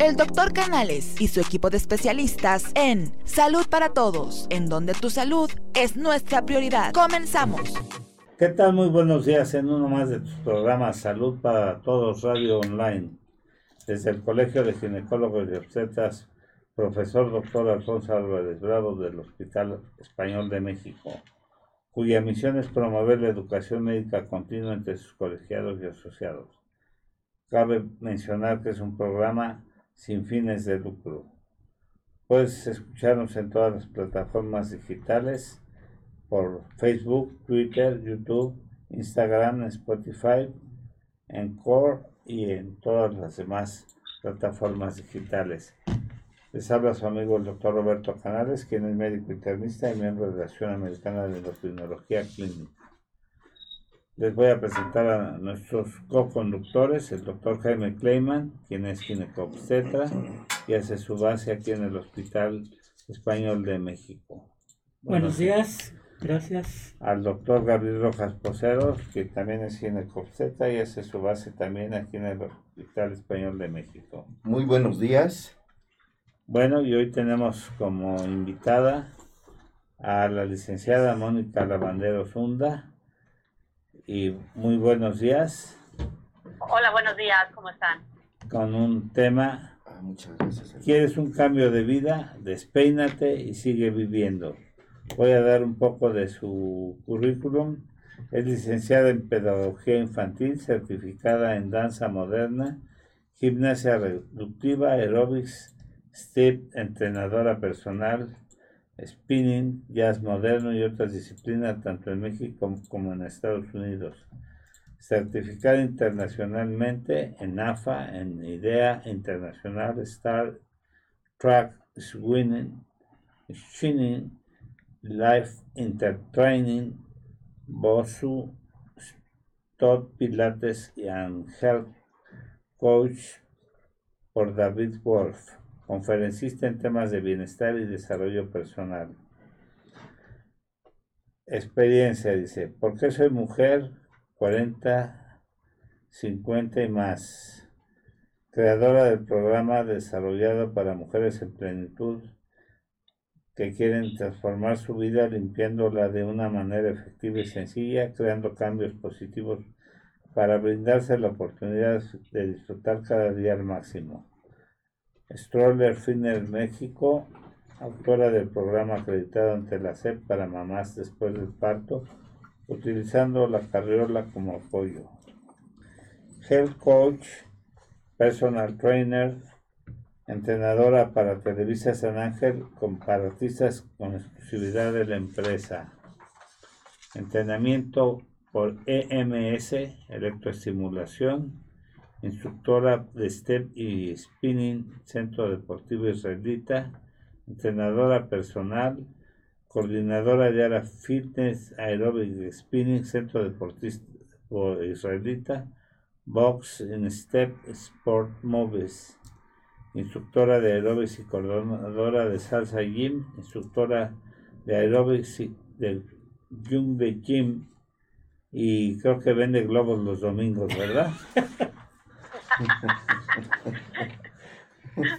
el doctor Canales y su equipo de especialistas en Salud para Todos, en donde tu salud es nuestra prioridad. Comenzamos. ¿Qué tal? Muy buenos días en uno más de tus programas Salud para Todos Radio Online. Desde el Colegio de Ginecólogos y Obstetras, profesor doctor Alfonso Álvarez Bravo del Hospital Español de México, cuya misión es promover la educación médica continua entre sus colegiados y asociados. Cabe mencionar que es un programa sin fines de lucro. Puedes escucharnos en todas las plataformas digitales por Facebook, Twitter, YouTube, Instagram, Spotify, en Core y en todas las demás plataformas digitales. Les habla su amigo el doctor Roberto Canales, quien es médico internista y miembro de la Asociación Americana de Endocrinología Clínica. Les voy a presentar a nuestros co-conductores, el doctor Jaime Kleiman, quien es ginecobstetra y hace su base aquí en el Hospital Español de México. Buenos días, gracias. Al doctor Gabriel Rojas Poceros, que también es ginecobstetra y hace su base también aquí en el Hospital Español de México. Muy buenos días. Bueno, y hoy tenemos como invitada a la licenciada Mónica Lavandero Zunda y muy buenos días. Hola, buenos días, ¿cómo están? Con un tema. Ah, muchas gracias. ¿Quieres un cambio de vida? Despeínate y sigue viviendo. Voy a dar un poco de su currículum. Es licenciada en Pedagogía Infantil, certificada en Danza Moderna, Gimnasia Reductiva, Aerobics, Step, entrenadora personal, spinning, jazz moderno y otras disciplinas tanto en México como en Estados Unidos. Certificada internacionalmente en AFA, en IDEA Internacional, Star Track Swinging, Spinning, Life Intertraining, BOSU, Todd Pilates y Health Coach por David Wolf conferencista en temas de bienestar y desarrollo personal. Experiencia, dice, ¿por qué soy mujer? 40, 50 y más. Creadora del programa desarrollado para mujeres en plenitud que quieren transformar su vida limpiándola de una manera efectiva y sencilla, creando cambios positivos para brindarse la oportunidad de disfrutar cada día al máximo. Stroller Finner México, autora del programa acreditado ante la SEP para mamás después del parto, utilizando la carriola como apoyo. Health Coach, Personal Trainer, entrenadora para Televisa San Ángel, comparatistas con exclusividad de la empresa. Entrenamiento por EMS, electroestimulación instructora de step y spinning, Centro Deportivo Israelita, entrenadora personal, coordinadora de área fitness, aerobic spinning, Centro Deportivo Israelita, box en step sport movies, instructora de aerobics y coordinadora de salsa gym, instructora de aerobics del Jungbe Gym y creo que vende globos los domingos, ¿verdad?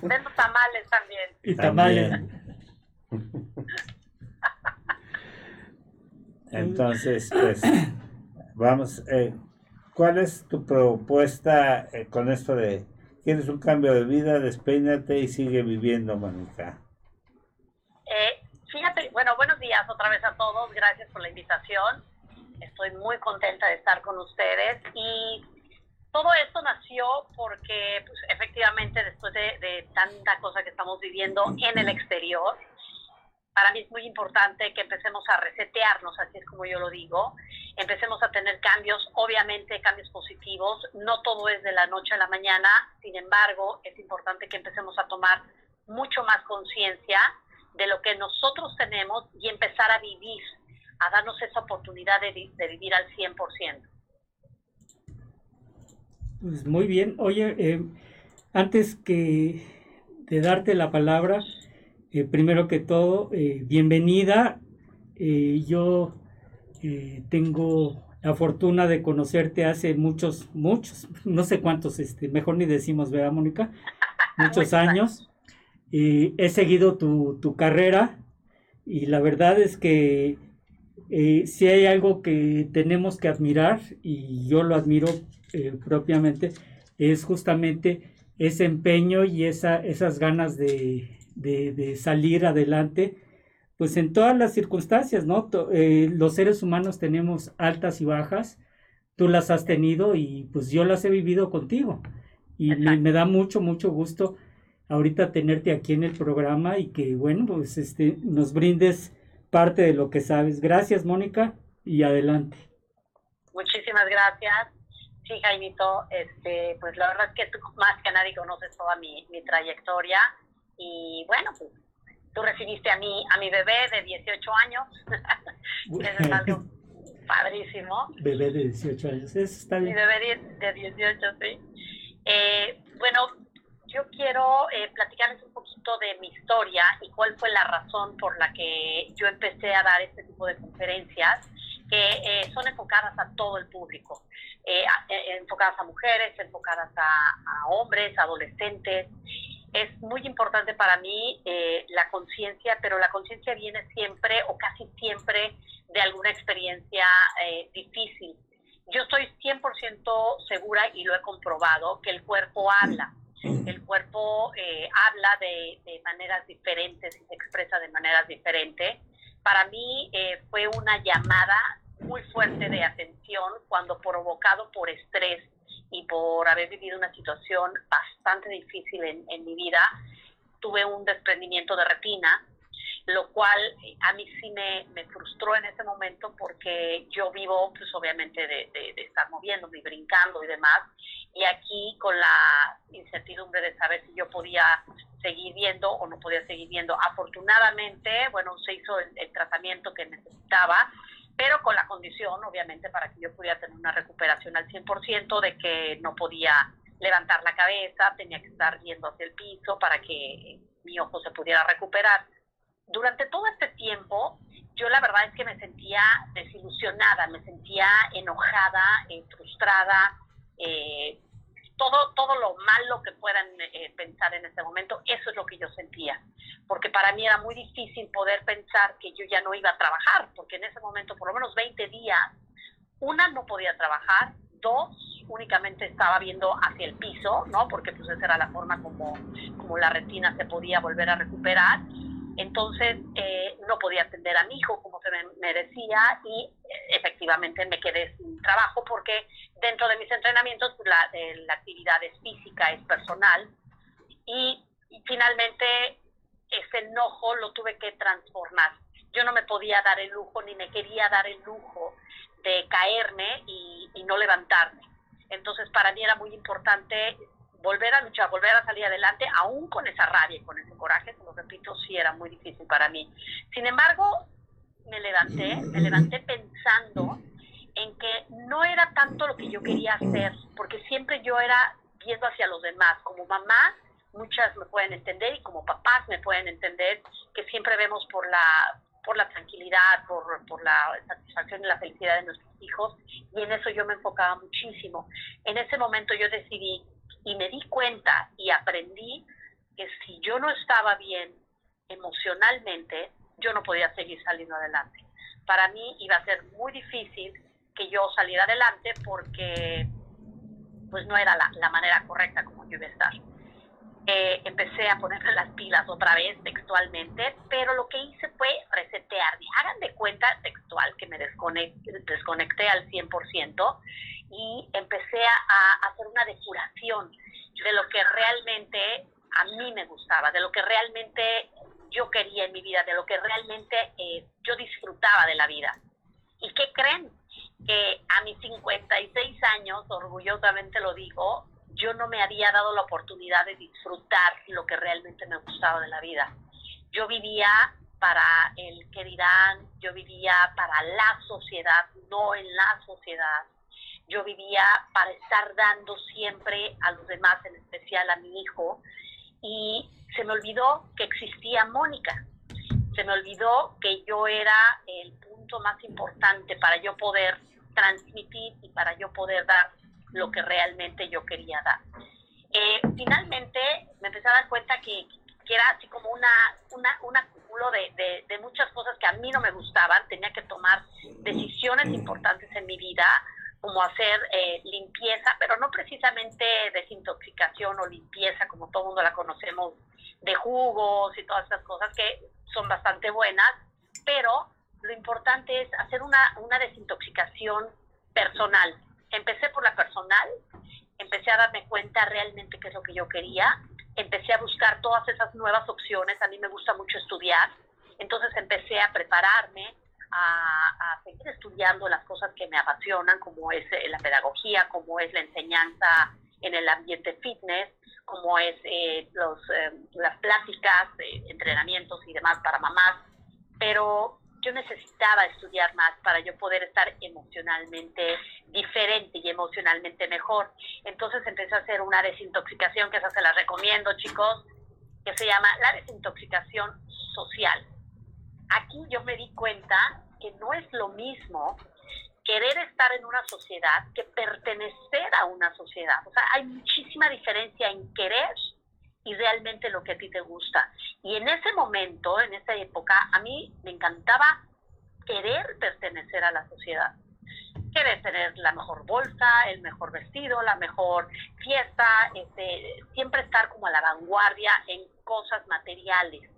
Vendo tamales también. Y tamales. Entonces, pues, vamos, eh, ¿cuál es tu propuesta eh, con esto de, quieres un cambio de vida, despeínate y sigue viviendo, Mónica? Eh, fíjate, bueno, buenos días otra vez a todos, gracias por la invitación. Estoy muy contenta de estar con ustedes y todo esto nació porque pues, efectivamente después de, tanta cosa que estamos viviendo en el exterior, para mí es muy importante que empecemos a resetearnos, así es como yo lo digo, empecemos a tener cambios, obviamente cambios positivos, no todo es de la noche a la mañana, sin embargo, es importante que empecemos a tomar mucho más conciencia de lo que nosotros tenemos y empezar a vivir, a darnos esa oportunidad de, vivir al 100%. Pues muy bien. Oye, eh, antes que de darte la palabra, eh, primero que todo, eh, bienvenida. yo tengo la fortuna de conocerte hace muchos, muchos, no sé cuántos, este, mejor ni decimos, ¿verdad, Mónica? muchos años. Y he seguido tu, tu carrera y la verdad es que eh, si hay algo que tenemos que admirar, y yo lo admiro eh, propiamente, es justamente ese empeño y esa, esas ganas de, de, salir adelante, pues en todas las circunstancias, ¿no? Eh, los seres humanos tenemos altas y bajas, tú las has tenido y pues yo las he vivido contigo. Y me, da mucho, mucho gusto ahorita tenerte aquí en el programa y que, bueno, pues este, nos brindes parte de lo que sabes. Gracias, Mónica, y adelante. Muchísimas gracias. Sí, Jaimito, este, pues la verdad es que tú más que nadie conoces toda mi, mi trayectoria y bueno, pues tú recibiste a mi, a mi bebé de 18 años. Eso es algo padrísimo. Bebé de 18 años, eso está bien. Mi bebé de 18, sí. Eh, bueno, yo quiero eh, platicarles un poquito de mi historia y cuál fue la razón por la que yo empecé a dar este tipo de conferencias que eh, son enfocadas a todo el público, eh, enfocadas a mujeres, enfocadas a, hombres, adolescentes. Es muy importante para mí la conciencia, pero la conciencia viene siempre o casi siempre de alguna experiencia difícil. Yo estoy 100% segura y lo he comprobado que el cuerpo habla el cuerpo eh, habla de, maneras diferentes y se expresa de maneras diferentes. Para mí eh, fue una llamada muy fuerte de atención cuando provocado por estrés y por haber vivido una situación bastante difícil en, en mi vida, tuve un desprendimiento de retina lo cual eh, a mí sí me, me, frustró en ese momento porque yo vivo pues obviamente de, de, estar moviéndome y brincando y demás, y aquí con la incertidumbre de saber si yo podía seguir viendo o no podía seguir viendo. Afortunadamente, bueno, se hizo el, el tratamiento que necesitaba, pero con la condición, obviamente, para que yo pudiera tener una recuperación al 100% de que no podía levantar la cabeza, tenía que estar viendo hacia el piso para que mi ojo se pudiera recuperar. Durante todo este tiempo, yo la verdad es que me sentía desilusionada, me sentía enojada, eh, frustrada, eh, todo, todo lo malo que puedan eh, pensar en ese momento, eso es lo que yo sentía. Porque para mí era muy difícil poder pensar que yo ya no iba a trabajar, porque en ese momento, por lo menos 20 días, una, no podía trabajar, dos, únicamente estaba viendo hacia el piso, ¿no? Porque pues esa era la forma como, como la retina se podía volver a recuperar entonces eh, no podía atender a mi hijo como se me merecía y eh, efectivamente me quedé sin trabajo porque dentro de mis entrenamientos pues, la, la actividad es física, es personal y, finalmente ese enojo lo tuve que transformar. Yo no me podía dar el lujo ni me quería dar el lujo de caerme y, y no levantarme. Entonces para mí era muy importante volver a luchar, volver a salir adelante, aún con esa rabia y con ese coraje, como repito, sí era muy difícil para mí. Sin embargo, me levanté, me levanté pensando en que no era tanto lo que yo quería hacer, porque siempre yo era viendo hacia los demás. Como mamá, muchas me pueden entender y como papás me pueden entender que siempre vemos por la por la tranquilidad, por, por la satisfacción y la felicidad de nuestros hijos, y en eso yo me enfocaba muchísimo. En ese momento yo decidí y me di cuenta y aprendí que si yo no estaba bien emocionalmente, yo no podía seguir saliendo adelante. Para mí iba a ser muy difícil que yo saliera adelante porque pues no era la, manera correcta como yo iba a estar. Eh, empecé a ponerme las pilas otra vez textualmente, pero lo que hice fue resetearme. Hagan de cuenta textual que me desconecté, desconecté al 100% y empecé a, hacer una depuración de lo que realmente a mí me gustaba, de lo que realmente yo quería en mi vida, de lo que realmente eh, yo disfrutaba de la vida. ¿Y qué creen? Que a mis 56 años, orgullosamente lo digo, yo no me había dado la oportunidad de disfrutar lo que realmente me gustaba de la vida. Yo vivía para el que dirán, yo vivía para la sociedad, no en la sociedad yo vivía para estar dando siempre a los demás, en especial a mi hijo, y se me olvidó que existía Mónica. Se me olvidó que yo era el punto más importante para yo poder transmitir y para yo poder dar lo que realmente yo quería dar. eh, finalmente me empecé a dar cuenta que, que era así como una, un acúmulo de, de, muchas cosas que a mí no me gustaban. Tenía que tomar decisiones importantes en mi vida, como hacer eh, limpieza, pero no precisamente desintoxicación o limpieza como todo mundo la conocemos, de jugos y todas esas cosas que son bastante buenas, pero lo importante es hacer una, una desintoxicación personal. Empecé por la personal, empecé a darme cuenta realmente qué es lo que yo quería, empecé a buscar todas esas nuevas opciones, a mí me gusta mucho estudiar, entonces empecé a prepararme, a, a seguir estudiando las cosas que me apasionan, como es eh, la pedagogía, como es la enseñanza en el ambiente fitness, como es eh, los, eh, las pláticas, eh, entrenamientos y demás para mamás, pero yo necesitaba estudiar más para yo poder estar emocionalmente diferente y emocionalmente mejor. Entonces empecé a hacer una desintoxicación, que esa se la recomiendo, chicos, que se llama la desintoxicación social. Aquí yo me di cuenta que no es lo mismo querer estar en una sociedad que pertenecer a una sociedad. O sea, hay muchísima diferencia en querer y realmente lo que a ti te gusta. Y en ese momento, en esa época, a mí me encantaba querer pertenecer a la sociedad. Querer tener la mejor bolsa, el mejor vestido, la mejor fiesta, este, siempre estar como a la vanguardia en cosas materiales,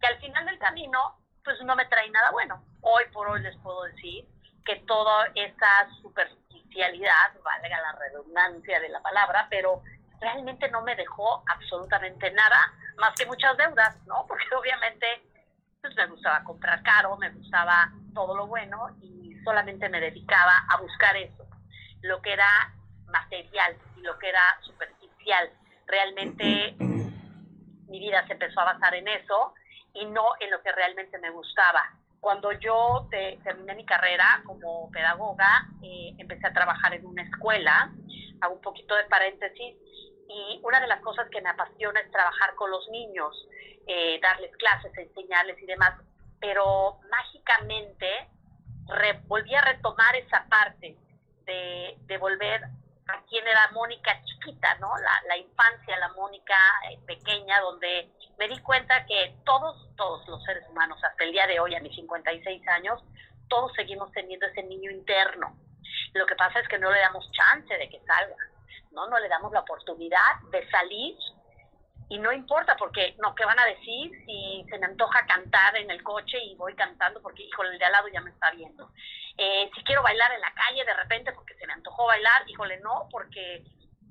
que al final del camino, pues no me trae nada bueno. Hoy por hoy les puedo decir que toda esa superficialidad, valga la redundancia de la palabra, pero realmente no me dejó absolutamente nada, más que muchas deudas, ¿no? Porque obviamente pues, me gustaba comprar caro, me gustaba todo lo bueno y solamente me dedicaba a buscar eso, lo que era material y lo que era superficial. Realmente mi vida se empezó a basar en eso y no en lo que realmente me gustaba. Cuando yo te, terminé mi carrera como pedagoga, eh, empecé a trabajar en una escuela, hago un poquito de paréntesis, y una de las cosas que me apasiona es trabajar con los niños, eh, darles clases, enseñarles y demás, pero mágicamente volví a retomar esa parte de, de, volver a quien era Mónica chiquita, ¿no? La, la infancia, la Mónica eh, pequeña, donde me di cuenta que todos, todos los seres humanos, hasta el día de hoy, a mis 56 años, todos seguimos teniendo ese niño interno. Lo que pasa es que no le damos chance de que salga ¿no? No le damos la oportunidad de salir y no importa porque, no, ¿qué van a decir si se me antoja cantar en el coche y voy cantando porque, híjole, el de al lado ya me está viendo? Eh, si quiero bailar en la calle de repente porque se me antojó bailar, híjole, no, porque,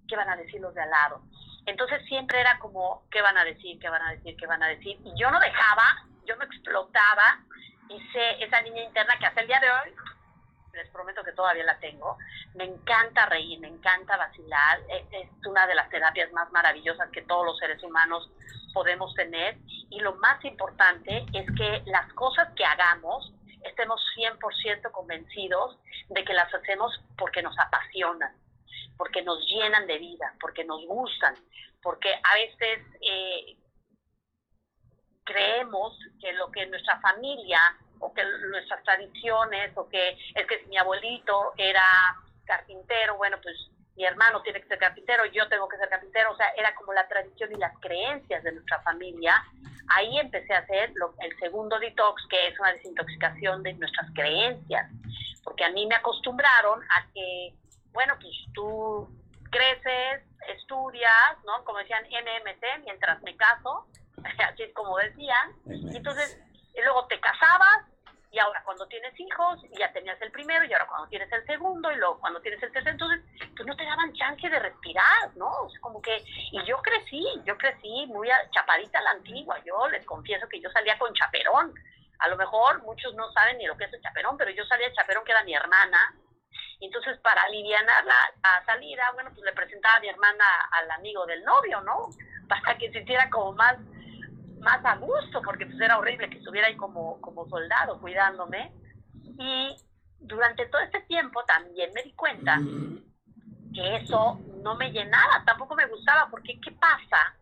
¿qué van a decir los de al lado? Entonces siempre era como, ¿qué van a decir? ¿Qué van a decir? ¿Qué van a decir? Y yo no dejaba, yo no explotaba ese, esa niña interna que hasta el día de hoy les prometo que todavía la tengo. Me encanta reír, me encanta vacilar. Es, una de las terapias más maravillosas que todos los seres humanos podemos tener. Y lo más importante es que las cosas que hagamos estemos 100% convencidos de que las hacemos porque nos apasionan, porque nos llenan de vida, porque nos gustan, porque a veces eh, creemos que lo que nuestra familia o que nuestras tradiciones, o que es que si mi abuelito era carpintero, bueno, pues mi hermano tiene que ser carpintero, yo tengo que ser carpintero, o sea, era como la tradición y las creencias de nuestra familia. Ahí empecé a hacer lo, el segundo detox, que es una desintoxicación de nuestras creencias, porque a mí me acostumbraron a que, bueno, pues tú creces, estudias, ¿no? Como decían MMC, mientras me caso, así es como decían, entonces y luego te casabas y ahora cuando tienes hijos y ya tenías el primero y ahora cuando tienes el segundo y luego cuando tienes el tercero, entonces pues no te daban chance de respirar, ¿no? O como que, y yo crecí, yo crecí muy chapadita a la antigua, yo les confieso que yo salía con chaperón, a lo mejor muchos no saben ni lo que es el chaperón, pero yo salía chaperón que era mi hermana, entonces para aliviar la salida, bueno, pues le presentaba a mi hermana al amigo del novio, ¿no? Para que se hiciera como más más a gusto, porque pues era horrible que estuviera ahí como, como soldado cuidándome. Y durante todo este tiempo también me di cuenta que eso no me llenaba, tampoco me gustaba, porque ¿qué pasa?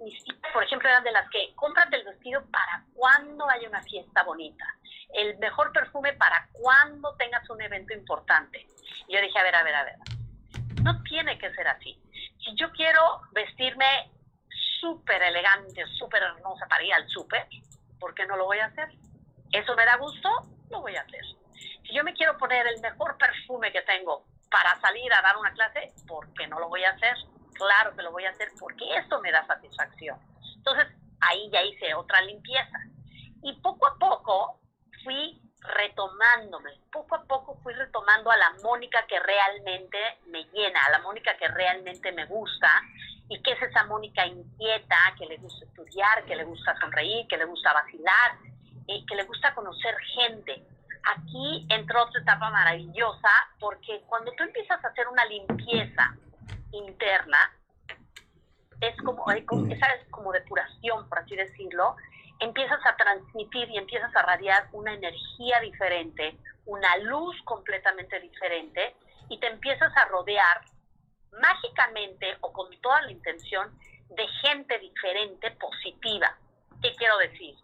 mis hijas, por ejemplo, eran de las que cómprate el vestido para cuando haya una fiesta bonita, el mejor perfume para cuando tengas un evento importante. Y yo dije, a ver, a ver, a ver, no tiene que ser así. Si yo quiero vestirme súper elegante, súper hermosa para ir al súper, ¿por qué no lo voy a hacer? ¿Eso me da gusto? Lo voy a hacer. Si yo me quiero poner el mejor perfume que tengo para salir a dar una clase, ¿por qué no lo voy a hacer? Claro que lo voy a hacer porque esto me da satisfacción. Entonces, ahí ya hice otra limpieza. Y poco a poco fui retomándome, poco a poco fui retomando a la Mónica que realmente me llena, a la Mónica que realmente me gusta y que es esa Mónica inquieta, que le gusta estudiar, que le gusta sonreír, que le gusta vacilar, y que le gusta conocer gente. Aquí entró otra etapa maravillosa porque cuando tú empiezas a hacer una limpieza interna, es como, esa es como depuración, por así decirlo, empiezas a transmitir y empiezas a radiar una energía diferente, una luz completamente diferente y te empiezas a rodear mágicamente o con toda la intención de gente diferente, positiva. ¿Qué quiero decir?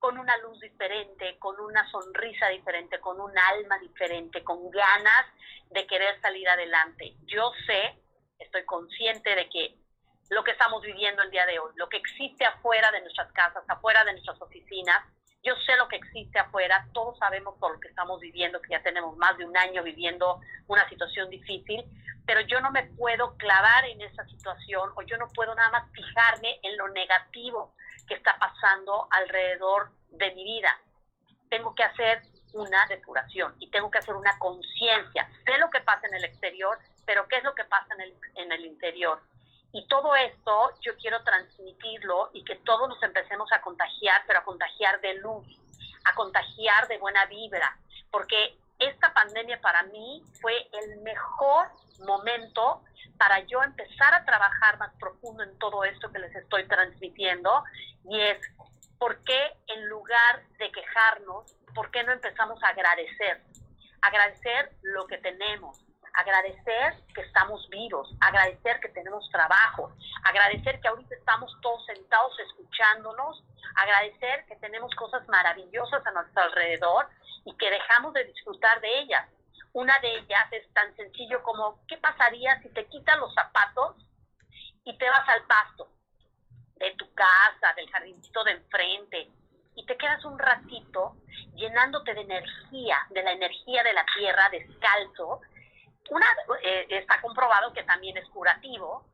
Con una luz diferente, con una sonrisa diferente, con un alma diferente, con ganas de querer salir adelante. Yo sé, estoy consciente de que lo que estamos viviendo el día de hoy, lo que existe afuera de nuestras casas, afuera de nuestras oficinas. Yo sé lo que existe afuera, todos sabemos por lo que estamos viviendo, que ya tenemos más de un año viviendo una situación difícil, pero yo no me puedo clavar en esa situación o yo no puedo nada más fijarme en lo negativo que está pasando alrededor de mi vida. Tengo que hacer una depuración y tengo que hacer una conciencia. Sé lo que pasa en el exterior, pero ¿qué es lo que pasa en el, en el interior? Y todo esto yo quiero transmitirlo y que todos nos empecemos a contagiar, pero a contagiar de luz, a contagiar de buena vibra, porque esta pandemia para mí fue el mejor momento para yo empezar a trabajar más profundo en todo esto que les estoy transmitiendo y es por qué en lugar de quejarnos, por qué no empezamos a agradecer, agradecer lo que tenemos, agradecer que estamos vivos, agradecer que tenemos trabajo, agradecer que ahorita estamos todos sentados escuchándonos, agradecer que tenemos cosas maravillosas a nuestro alrededor y que dejamos de disfrutar de ellas. Una de ellas es tan sencillo como, ¿qué pasaría si te quitas los zapatos y te vas al pasto de tu casa, del jardincito de enfrente, y te quedas un ratito llenándote de energía, de la energía de la tierra, descalzo, una, eh, está comprobado que también es curativo,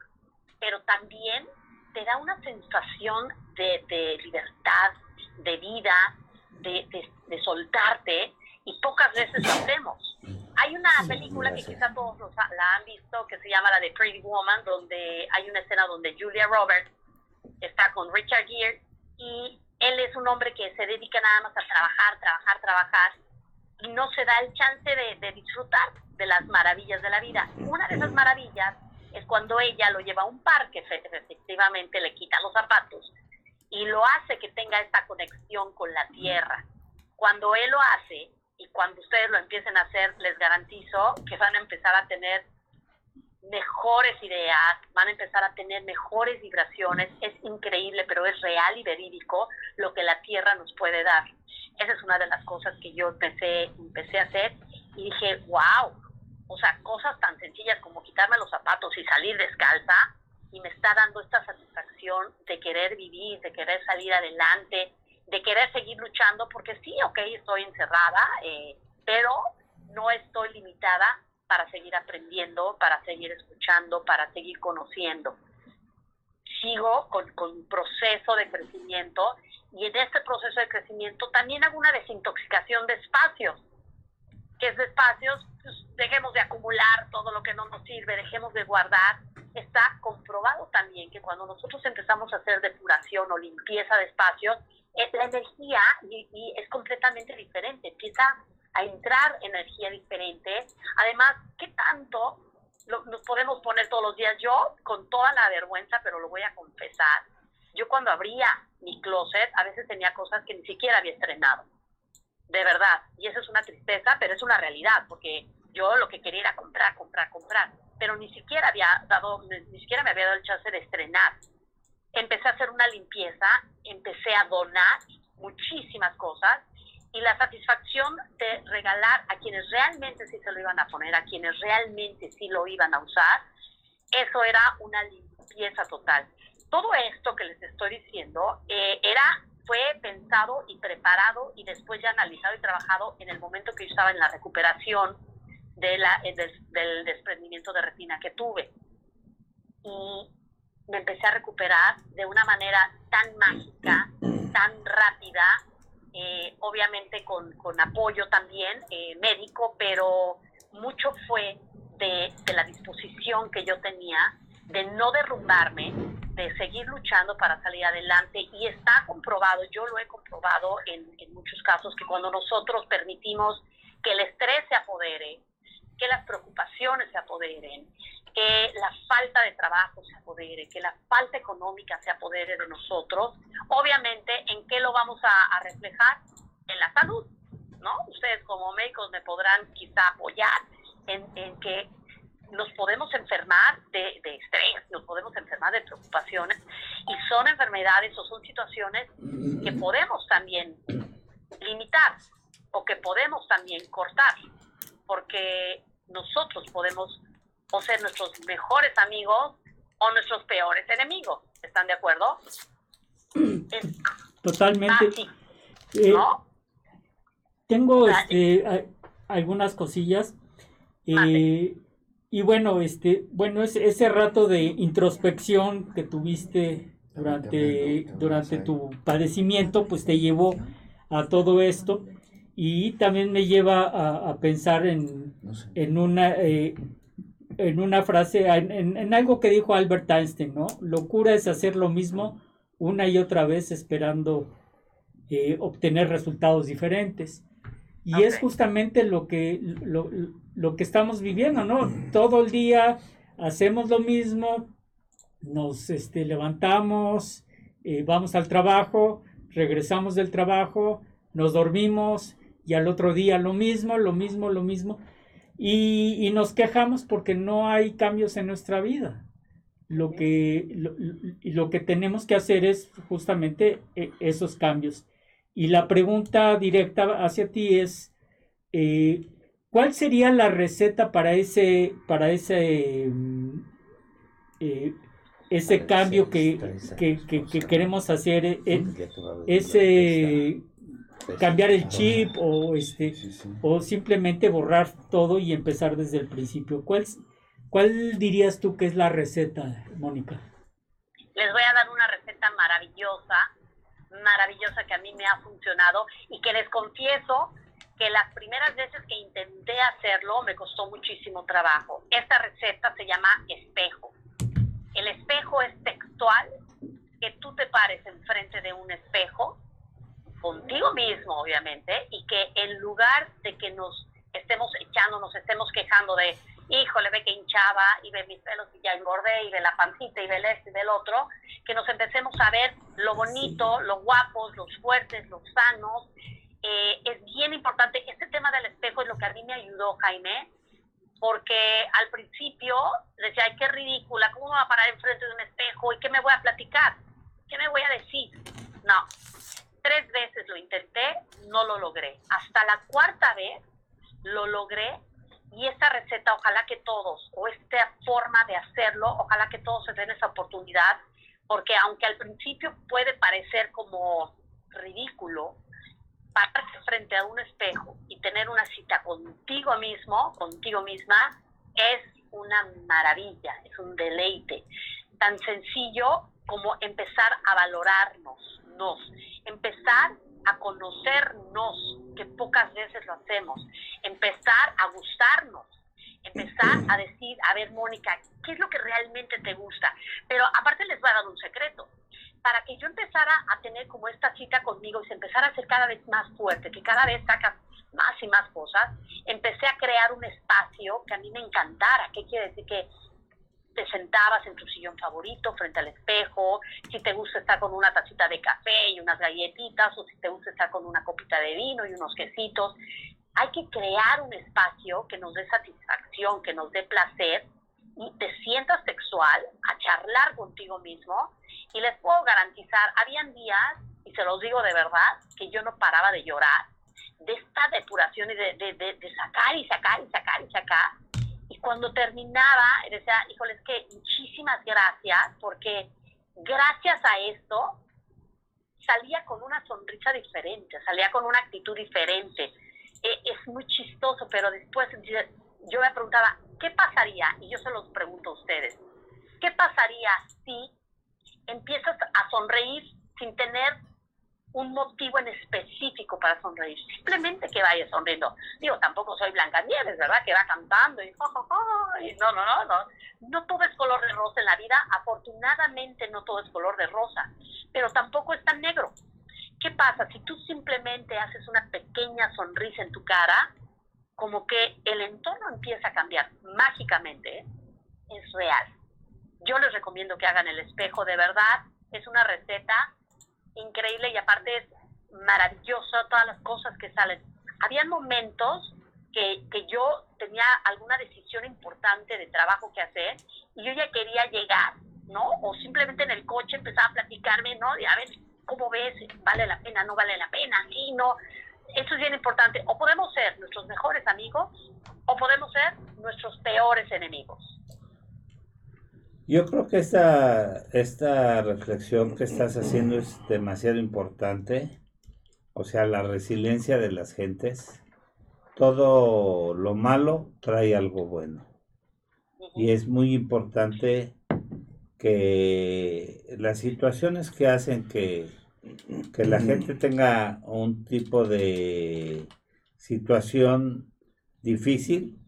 pero también te da una sensación de, libertad, de vida, de, de, soltarte, y pocas veces lo hacemos. Hay una película que quizá todos la han visto, que se llama la de Pretty Woman, donde hay una escena donde Julia Roberts está con Richard Gere y él es un hombre que se dedica nada más a trabajar, trabajar, trabajar y no se da el chance de, de disfrutar de las maravillas de la vida. Una de esas maravillas es cuando ella lo lleva a un parque, efectivamente le quita los zapatos y lo hace que tenga esta conexión con la tierra. Cuando él lo hace y cuando ustedes lo empiecen a hacer, les garantizo que van a empezar a tener mejores ideas, van a empezar a tener mejores vibraciones. Es increíble, pero es real y verídico lo que la tierra nos puede dar. Esa es una de las cosas que yo empecé, empecé a hacer y dije, wow, o sea, cosas tan sencillas como quitarme los zapatos y salir descalza y me está dando esta satisfacción de querer vivir, de querer salir adelante, de querer seguir luchando, porque sí, ok, estoy encerrada, eh, pero no estoy limitada para seguir aprendiendo, para seguir escuchando, para seguir conociendo. Sigo con, con un proceso de crecimiento y en este proceso de crecimiento también hago una desintoxicación de espacios que es de espacios, pues, dejemos de acumular todo lo que no nos sirve, dejemos de guardar. Está comprobado también que cuando nosotros empezamos a hacer depuración o limpieza de espacios, eh, la energía y, es completamente diferente, empieza a entrar energía diferente. Además, ¿qué tanto nos podemos poner todos los días? Yo, con toda la vergüenza, pero lo voy a confesar, yo cuando abría mi closet, a veces tenía cosas que ni siquiera había estrenado de verdad. Y eso es una tristeza, pero es una realidad, porque yo lo que quería era comprar, comprar, comprar, pero ni siquiera había dado, ni siquiera me había dado el chance de estrenar. Empecé a hacer una limpieza, empecé a donar muchísimas cosas y la satisfacción de regalar a quienes realmente sí se lo iban a poner, a quienes realmente sí lo iban a usar, eso era una limpieza total. Todo esto que les estoy diciendo eh, era fue pensado y preparado y después ya analizado y trabajado en el momento que yo estaba en la recuperación de la, eh, del desprendimiento de retina que tuve. Y me empecé a recuperar de una manera tan mágica, tan rápida, eh, obviamente con, con, apoyo también eh, médico, pero mucho fue de, de, la disposición que yo tenía de no derrumbarme, de seguir luchando para salir adelante y está comprobado, yo lo he comprobado en, en muchos casos, que cuando nosotros permitimos que el estrés se apodere, que las preocupaciones se apoderen, que la falta de trabajo se apodere, que la falta económica se apodere de nosotros, obviamente, ¿en qué lo vamos a, reflejar? En la salud, ¿no? Ustedes como médicos me podrán quizá apoyar en, en que nos podemos enfermar de, de, preocupaciones y son enfermedades o son situaciones que podemos también limitar o que podemos también cortar, porque nosotros podemos o ser nuestros mejores amigos o nuestros peores enemigos. ¿Están de acuerdo? Totalmente. Eh, tengo este, algunas cosillas. Eh, y bueno, este, bueno, ese, ese rato de introspección que tuviste durante, durante tu padecimiento, pues te llevó a todo esto. Y también me lleva a, pensar en, en una eh, en una frase, en, algo que dijo Albert Einstein, ¿no? Locura es hacer lo mismo una y otra vez esperando eh, obtener resultados diferentes. Y es justamente lo que, lo, que estamos viviendo, ¿no? Todo el día hacemos lo mismo, nos este, levantamos, eh, vamos al trabajo, regresamos del trabajo, nos dormimos y al otro día lo mismo, lo mismo, lo mismo. Y, nos quejamos porque no hay cambios en nuestra vida. Lo que, lo, que tenemos que hacer es justamente e, esos cambios. Y la pregunta directa hacia ti es, eh, ¿cuál sería la receta para ese, para ese, mm, eh, ese cambio que, que, queremos hacer? Eh, ese cambiar el chip o este o simplemente borrar todo y empezar desde el principio. ¿Cuál, ¿Cuál dirías tú que es la receta, Mónica? Les voy a dar una receta maravillosa, maravillosa que a mí me ha funcionado y que les confieso que las primeras veces que intenté hacerlo me costó muchísimo trabajo. Esta receta se llama espejo. El espejo es textual, que tú te pares enfrente de un espejo contigo mismo, obviamente, y que en lugar de que nos estemos echando, nos estemos quejando de, híjole, ve que hinchaba y ve mis pelos y ya engordé y ve la pancita y ve el este y del otro, que nos empecemos a ver lo bonito, lo guapos, los fuertes, los sanos. Eh, es bien importante. Este tema del espejo es lo que a mí me ayudó, Jaime, porque al principio decía, ay, qué ridícula, ¿cómo me va a parar enfrente de un espejo? ¿Y qué me voy a platicar? ¿Qué me voy a decir? No, Tres veces lo intenté, no lo logré. Hasta la cuarta vez lo logré y esta receta, ojalá que todos, o esta forma de hacerlo, ojalá que todos se den esa oportunidad, porque aunque al principio puede parecer como ridículo, pararse frente a un espejo y tener una cita contigo mismo, contigo misma, es una maravilla, es un deleite. Tan sencillo como empezar a valorarnos, nos, empezar a conocernos, que pocas veces lo hacemos, empezar a gustarnos, empezar a decir, a ver, Mónica, ¿qué es lo que realmente te gusta? Pero aparte les voy a dar un secreto. Para que yo empezara a tener como esta cita conmigo y se empezara a hacer cada vez más fuerte, que cada vez sacas más y más cosas, empecé a crear un espacio que a mí me encantara. ¿Qué quiere decir? Que te sentabas en tu sillón favorito frente al espejo, si te gusta estar con una tacita de café y unas galletitas, o si te gusta estar con una copita de vino y unos quesitos. Hay que crear un espacio que nos dé satisfacción, que nos dé placer y te sientas sexual a charlar contigo mismo. Y les puedo garantizar, habían días, y se los digo de verdad, que yo no paraba de llorar, de esta depuración y de, de, de sacar y sacar y sacar y sacar Y cuando terminaba, decía, híjole, es que muchísimas gracias, porque gracias a esto salía con una sonrisa diferente, salía con una actitud diferente. E, es muy chistoso, pero después yo me preguntaba, ¿qué pasaría? Y yo se los pregunto a ustedes, ¿qué pasaría si empiezas a sonreír sin tener un motivo en específico para sonreír, simplemente que vaya sonriendo. Digo, tampoco soy Blancanieves, ¿verdad? Que va cantando y, y no, no, no, no. No todo es color de rosa en la vida, afortunadamente no todo es color de rosa, pero tampoco es tan negro. ¿Qué pasa? Si tú simplemente haces una pequeña sonrisa en tu cara, como que el entorno empieza a cambiar mágicamente, ¿eh? es real. Yo les recomiendo que hagan el espejo de verdad, es una receta increíble y aparte es maravilloso todas las cosas que salen. Había momentos que, que yo tenía alguna decisión importante de trabajo que hacer y yo ya quería llegar, ¿no? O simplemente en el coche empezaba a platicarme, ¿no? A ver, ¿cómo ves? ¿Vale la pena? ¿No vale la pena? Sí, no. Eso es bien importante. O podemos ser nuestros mejores amigos o podemos ser nuestros peores enemigos. Yo creo que esta, esta reflexión que estás haciendo es demasiado importante. O sea, la resiliencia de las gentes. Todo lo malo trae algo bueno. Y es muy importante que las situaciones que hacen que, que la gente tenga un tipo de situación difícil,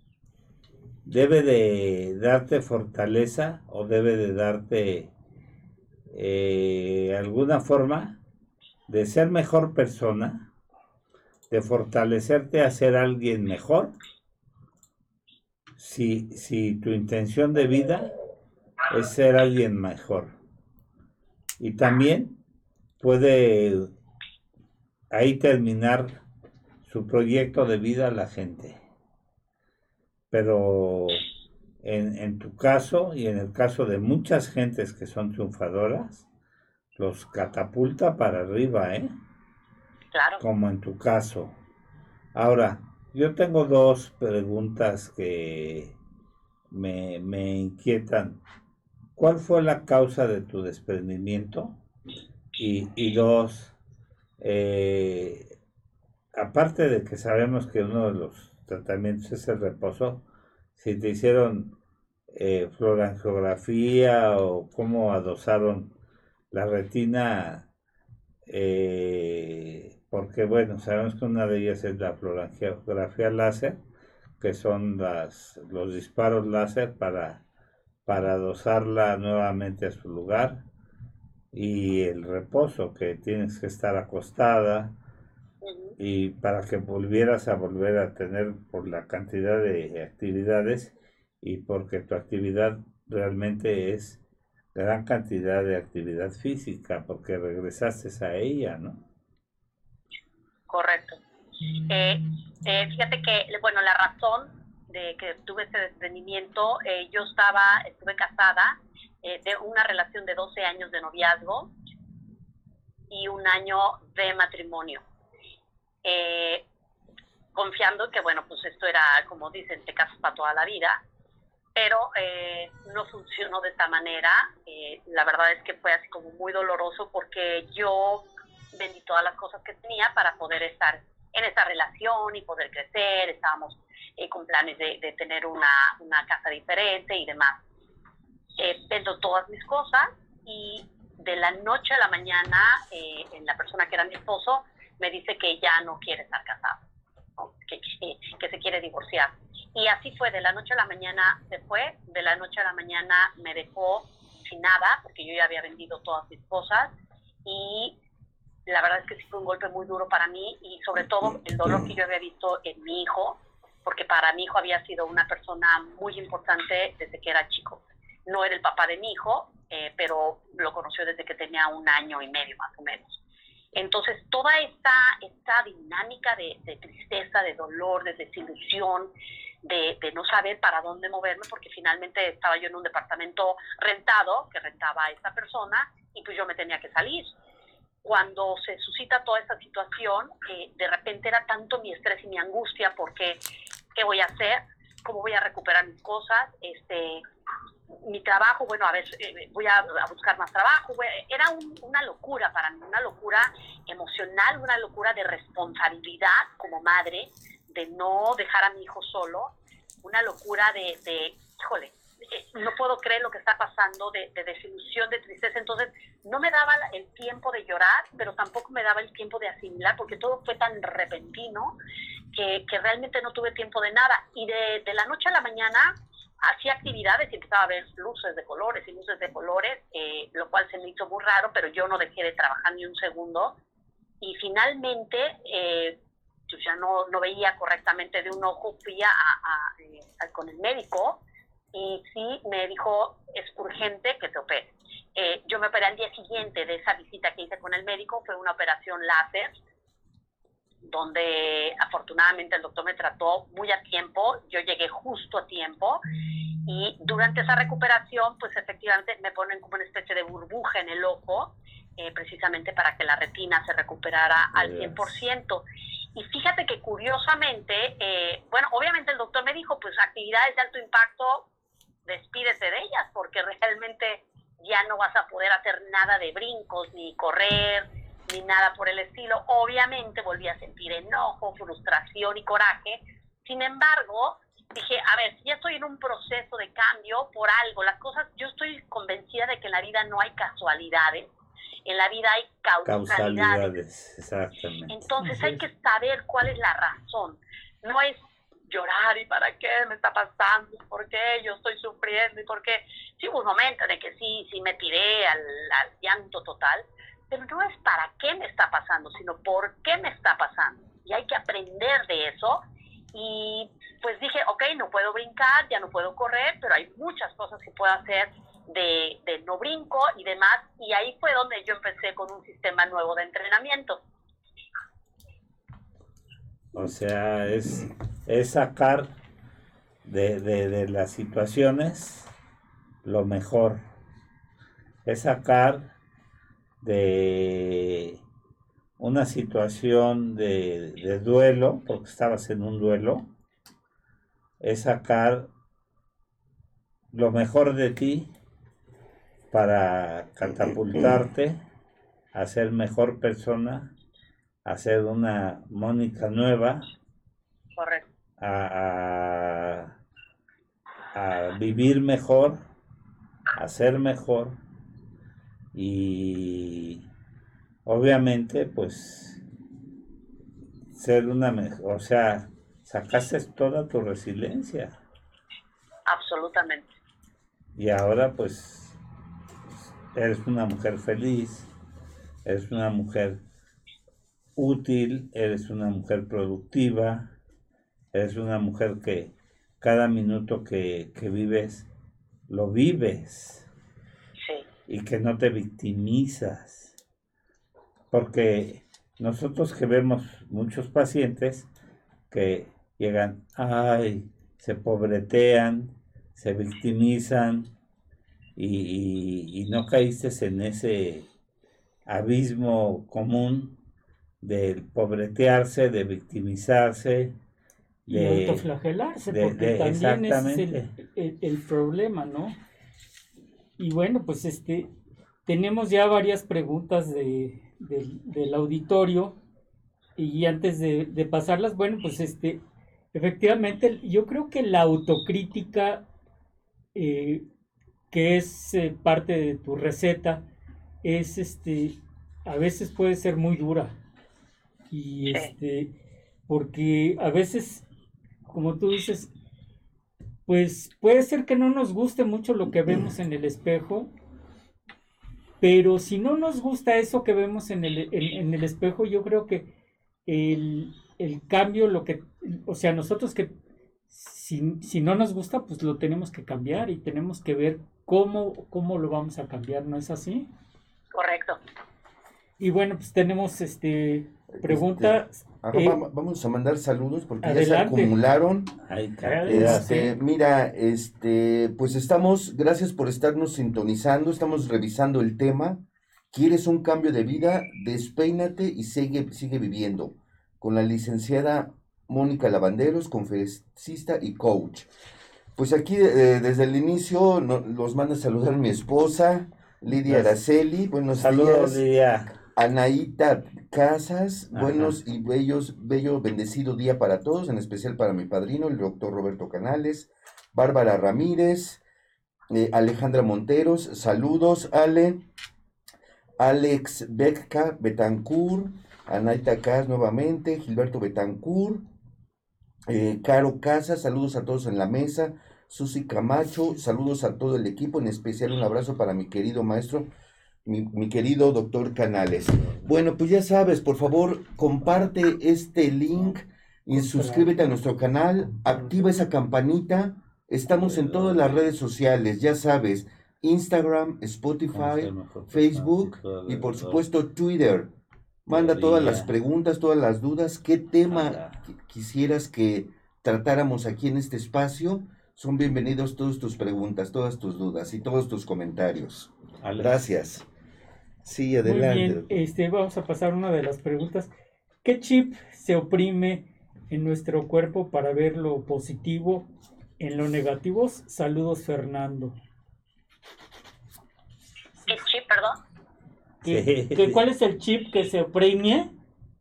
debe de darte fortaleza o debe de darte eh, alguna forma de ser mejor persona, de fortalecerte a ser alguien mejor, si, si tu intención de vida es ser alguien mejor. Y también puede ahí terminar su proyecto de vida la gente pero en, tu caso y en el caso de muchas gentes que son triunfadoras, los catapulta para arriba, ¿eh? Claro. Como en tu caso. Ahora, yo tengo dos preguntas que me, inquietan. ¿Cuál fue la causa de tu desprendimiento? Y, y dos, eh, aparte de que sabemos que uno de los tratamientos es el reposo, si te hicieron eh, florangiografía o cómo adosaron la retina, eh, porque bueno, sabemos que una de ellas es la florangiografía láser, que son las, los disparos láser para, para adosarla nuevamente a su lugar, y el reposo, que tienes que estar acostada, y para que volvieras a volver a tener por la cantidad de actividades y porque tu actividad realmente es gran cantidad de actividad física porque regresaste a ella, ¿no? Correcto. Eh, eh, fíjate que, bueno, la razón de que tuve ese desprendimiento, eh, yo estaba, estuve casada de una relación de 12 años de noviazgo y un año de matrimonio eh, confiando que, bueno, pues esto era, como dicen, te casas para toda la vida, pero eh, no funcionó de esta manera. Eh, la verdad es que fue así como muy doloroso porque yo vendí todas las cosas que tenía para poder estar en esa relación y poder crecer. Estábamos eh, con planes de, de tener una, una, casa diferente y demás. Vendo todas mis cosas y de la noche a la mañana, en la persona que era mi esposo, me dice que ya no quiere estar casado, que, que, se quiere divorciar. Y así fue, de la noche a la mañana se fue, de la noche a la mañana me dejó sin nada, porque yo ya había vendido todas mis cosas, y la verdad es que sí fue un golpe muy duro para mí, y sobre todo el dolor que yo había visto en mi hijo, porque para mi hijo había sido una persona muy importante desde que era chico. No era el papá de mi hijo, eh, pero lo conoció desde que tenía un año y medio más o menos. Entonces, toda esta, esta dinámica de, tristeza, de dolor, de desilusión, de, no saber para dónde moverme, porque finalmente estaba yo en un departamento rentado, que rentaba a esta persona, y pues yo me tenía que salir. Cuando se suscita toda esta situación, eh, de repente era tanto mi estrés y mi angustia, porque, ¿qué voy a hacer? cómo voy a recuperar mis cosas, este, mi trabajo, bueno, a ver, eh, voy a, buscar más trabajo. era una locura para mí, una locura emocional, una locura de responsabilidad como madre, de no dejar a mi hijo solo, una locura de, de híjole, eh, no puedo creer lo que está pasando, de, desilusión, de tristeza. Entonces, no me daba el tiempo de llorar, pero tampoco me daba el tiempo de asimilar, porque todo fue tan repentino que, que realmente no tuve tiempo de nada. Y de, de, la noche a la mañana hacía actividades y empezaba a ver luces de colores y luces de colores, eh, lo cual se me hizo muy raro, pero yo no dejé de trabajar ni un segundo. Y finalmente, eh, yo ya no, no veía correctamente de un ojo, fui a, a, con el médico y sí me dijo, es urgente que te opere. Eh, yo me operé al día siguiente de esa visita que hice con el médico, fue una operación láser, donde afortunadamente el doctor me trató muy a tiempo, yo llegué justo a tiempo y durante esa recuperación pues efectivamente me ponen como una especie de burbuja en el ojo, eh, precisamente para que la retina se recuperara al 100%. Y fíjate que curiosamente, eh, bueno, obviamente el doctor me dijo, pues actividades de alto impacto despídete de ellas porque realmente ya no vas a poder hacer nada de brincos, ni correr, ni nada por el estilo. Obviamente volví a sentir enojo, frustración y coraje. Sin embargo, dije, a ver, si ya estoy en un proceso de cambio por algo, las cosas, yo estoy convencida de que en la vida no hay casualidades, en la vida hay causalidades. causalidades exactamente. Entonces hay que saber cuál es la razón. No es llorar y para qué me está pasando, por qué yo estoy sufriendo y por qué. Sí hubo un momento en el que sí, sí me tiré al, llanto total, pero no es para qué me está pasando, sino por qué me está pasando. Y hay que aprender de eso. Y pues dije, ok, no puedo brincar, ya no puedo correr, pero hay muchas cosas que puedo hacer de, de no brinco y demás. Y ahí fue donde yo empecé con un sistema nuevo de entrenamiento. O sea, es es sacar de, las situaciones lo mejor. Es sacar de una situación de, de, duelo, porque estabas en un duelo, es sacar lo mejor de ti para catapultarte a ser mejor persona, a ser una Mónica nueva. Correcto a, vivir mejor, a ser mejor y obviamente pues ser una mejor, o sea, sacaste toda tu resiliencia. Absolutamente. Y ahora pues eres una mujer feliz, eres una mujer útil, eres una mujer productiva, es una mujer que cada minuto que, vives, lo vives. Y que no te victimizas. Porque nosotros que vemos muchos pacientes que llegan, ay, se pobretean, se victimizan y, y, no caíste en ese abismo común del pobretearse, de victimizarse, y autoflagelarse, porque también es el, problema, ¿no? Y bueno, pues este, tenemos ya varias preguntas de, del auditorio y antes de, pasarlas, bueno, pues este, efectivamente, yo creo que la autocrítica, eh, que es eh, parte de tu receta, es este, a veces puede ser muy dura. Y este, porque a veces como tú dices, pues puede ser que no nos guste mucho lo que vemos en el espejo, pero si no nos gusta eso que vemos en el, en, el espejo, yo creo que el, cambio, lo que, o sea, nosotros que si, si, no nos gusta, pues lo tenemos que cambiar y tenemos que ver cómo, cómo lo vamos a cambiar, ¿no es así? Correcto. Y bueno, pues tenemos este pregunta. Este, eh, vamos a mandar saludos porque ya se acumularon. Este, mira, este, pues estamos, gracias por estarnos sintonizando, estamos revisando el tema. ¿Quieres un cambio de vida? Despeínate y sigue, sigue viviendo. Con la licenciada Mónica Lavanderos, conferencista y coach. Pues aquí eh, desde el inicio los manda a saludar mi esposa, Lidia Araceli. Buenos Saludos, Lidia. Anaíta Casas, buenos y bellos, bello, bendecido día para todos, en especial para mi padrino, el doctor Roberto Canales, Bárbara Ramírez, eh, Alejandra Monteros, saludos, Ale, Alex Beca Betancourt, Anaita Cas nuevamente, Gilberto Betancourt, eh, Caro Casas, saludos a todos en la mesa, Susi Camacho, saludos a todo el equipo, en especial un abrazo para mi querido maestro, mi, querido doctor Canales. Bueno, pues ya sabes, por favor, comparte este link y suscríbete a nuestro canal, activa esa campanita, estamos en todas las redes sociales, ya sabes, Instagram, Spotify, Facebook y por supuesto Twitter. Manda todas las preguntas, todas las dudas, qué tema quisieras que tratáramos aquí en este espacio son bienvenidos todas tus preguntas, todas tus dudas y todos tus comentarios. Gracias. Sí, adelante. Muy bien, este, vamos a pasar una de las preguntas. ¿Qué chip se oprime en nuestro cuerpo para ver lo positivo en lo negativo? Saludos, Fernando. ¿Qué chip, perdón? ¿Cuál es el chip que se oprime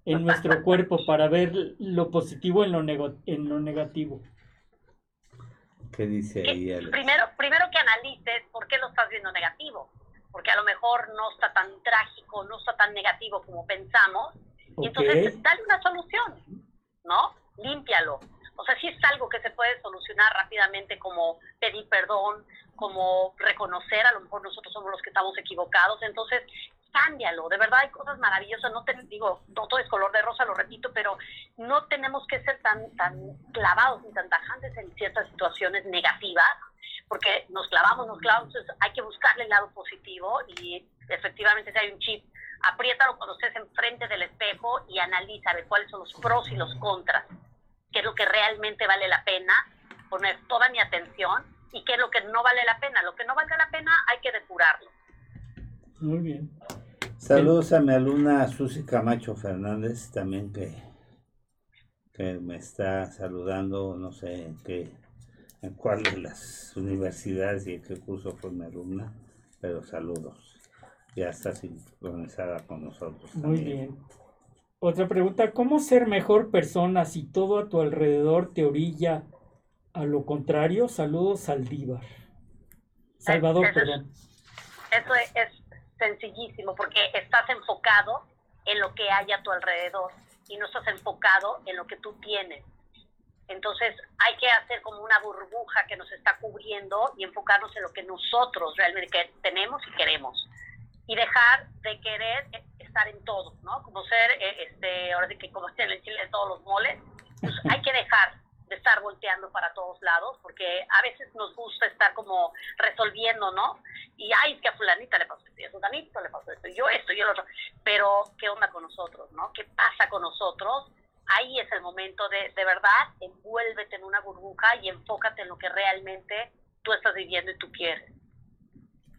en nuestro cuerpo para ver lo positivo en lo, en lo negativo? ¿Qué dice ahí, Primero, primero que analices por qué lo estás viendo negativo, porque a lo mejor no está tan trágico, no está tan negativo como pensamos, y entonces dale una solución, ¿no? Límpialo. O sea, si es algo que se puede solucionar rápidamente como pedir perdón, como reconocer, a lo mejor nosotros somos los que estamos equivocados, entonces cámbialo, de verdad hay cosas maravillosas, no te digo, no todo es color de rosa, lo repito, pero no tenemos que ser tan, tan clavados ni tan tajantes en ciertas situaciones negativas, porque nos clavamos, nos clavamos, entonces hay que buscarle el lado positivo y efectivamente si hay un chip, apriétalo cuando estés enfrente del espejo y analiza ver cuáles son los pros y los contras, qué es lo que realmente vale la pena poner toda mi atención y qué es lo que no vale la pena. Lo que no valga la pena hay que depurarlo. Muy bien. Saludos a mi alumna Susi Camacho Fernández, también que, que me está saludando, no sé en qué, en cuál de las universidades y en qué curso fue mi alumna, pero saludos. Ya está sincronizada con nosotros. Muy bien. Otra pregunta, ¿cómo ser mejor persona si todo a tu alrededor te orilla a lo contrario? Saludos, Saldívar. Salvador, perdón. Eso es sencillísimo, porque estás enfocado en lo que hay a tu alrededor y no estás enfocado en lo que tú tienes. Entonces hay que hacer como una burbuja que nos está cubriendo y enfocarnos en lo que nosotros realmente tenemos y queremos. Y dejar de querer estar en todo, ¿no? Como ser, eh, este, ahora sí que como en el Chile de todos los moles, pues hay que dejar de estar volteando para todos lados, porque a veces nos gusta estar como resolviendo, ¿no? Y ay, es que a fulanita le pasó esto, y a fulanito le pasó esto, y yo esto y el otro, pero ¿qué onda con nosotros, no? ¿Qué pasa con nosotros? Ahí es el momento de, de verdad, envuélvete en una burbuja y enfócate en lo que realmente tú estás viviendo y tú quieres.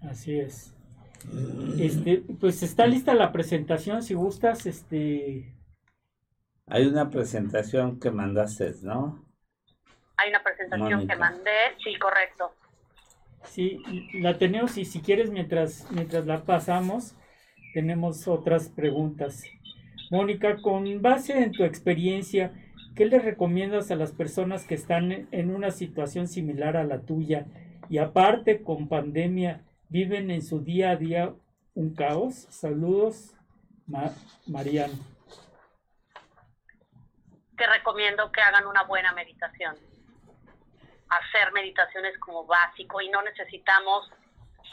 Así es. Este, pues está lista la presentación, si gustas, este... Hay una presentación que mandaste, ¿no? Hay una presentación que mandé, sí, correcto. Sí, la tenemos y si quieres mientras, mientras la pasamos, tenemos otras preguntas. Mónica, con base en tu experiencia, ¿qué le recomiendas a las personas que están en una situación similar a la tuya y aparte con pandemia viven en su día a día un caos? Saludos, Mariano. Te recomiendo que hagan una buena meditación hacer meditaciones como básico y no necesitamos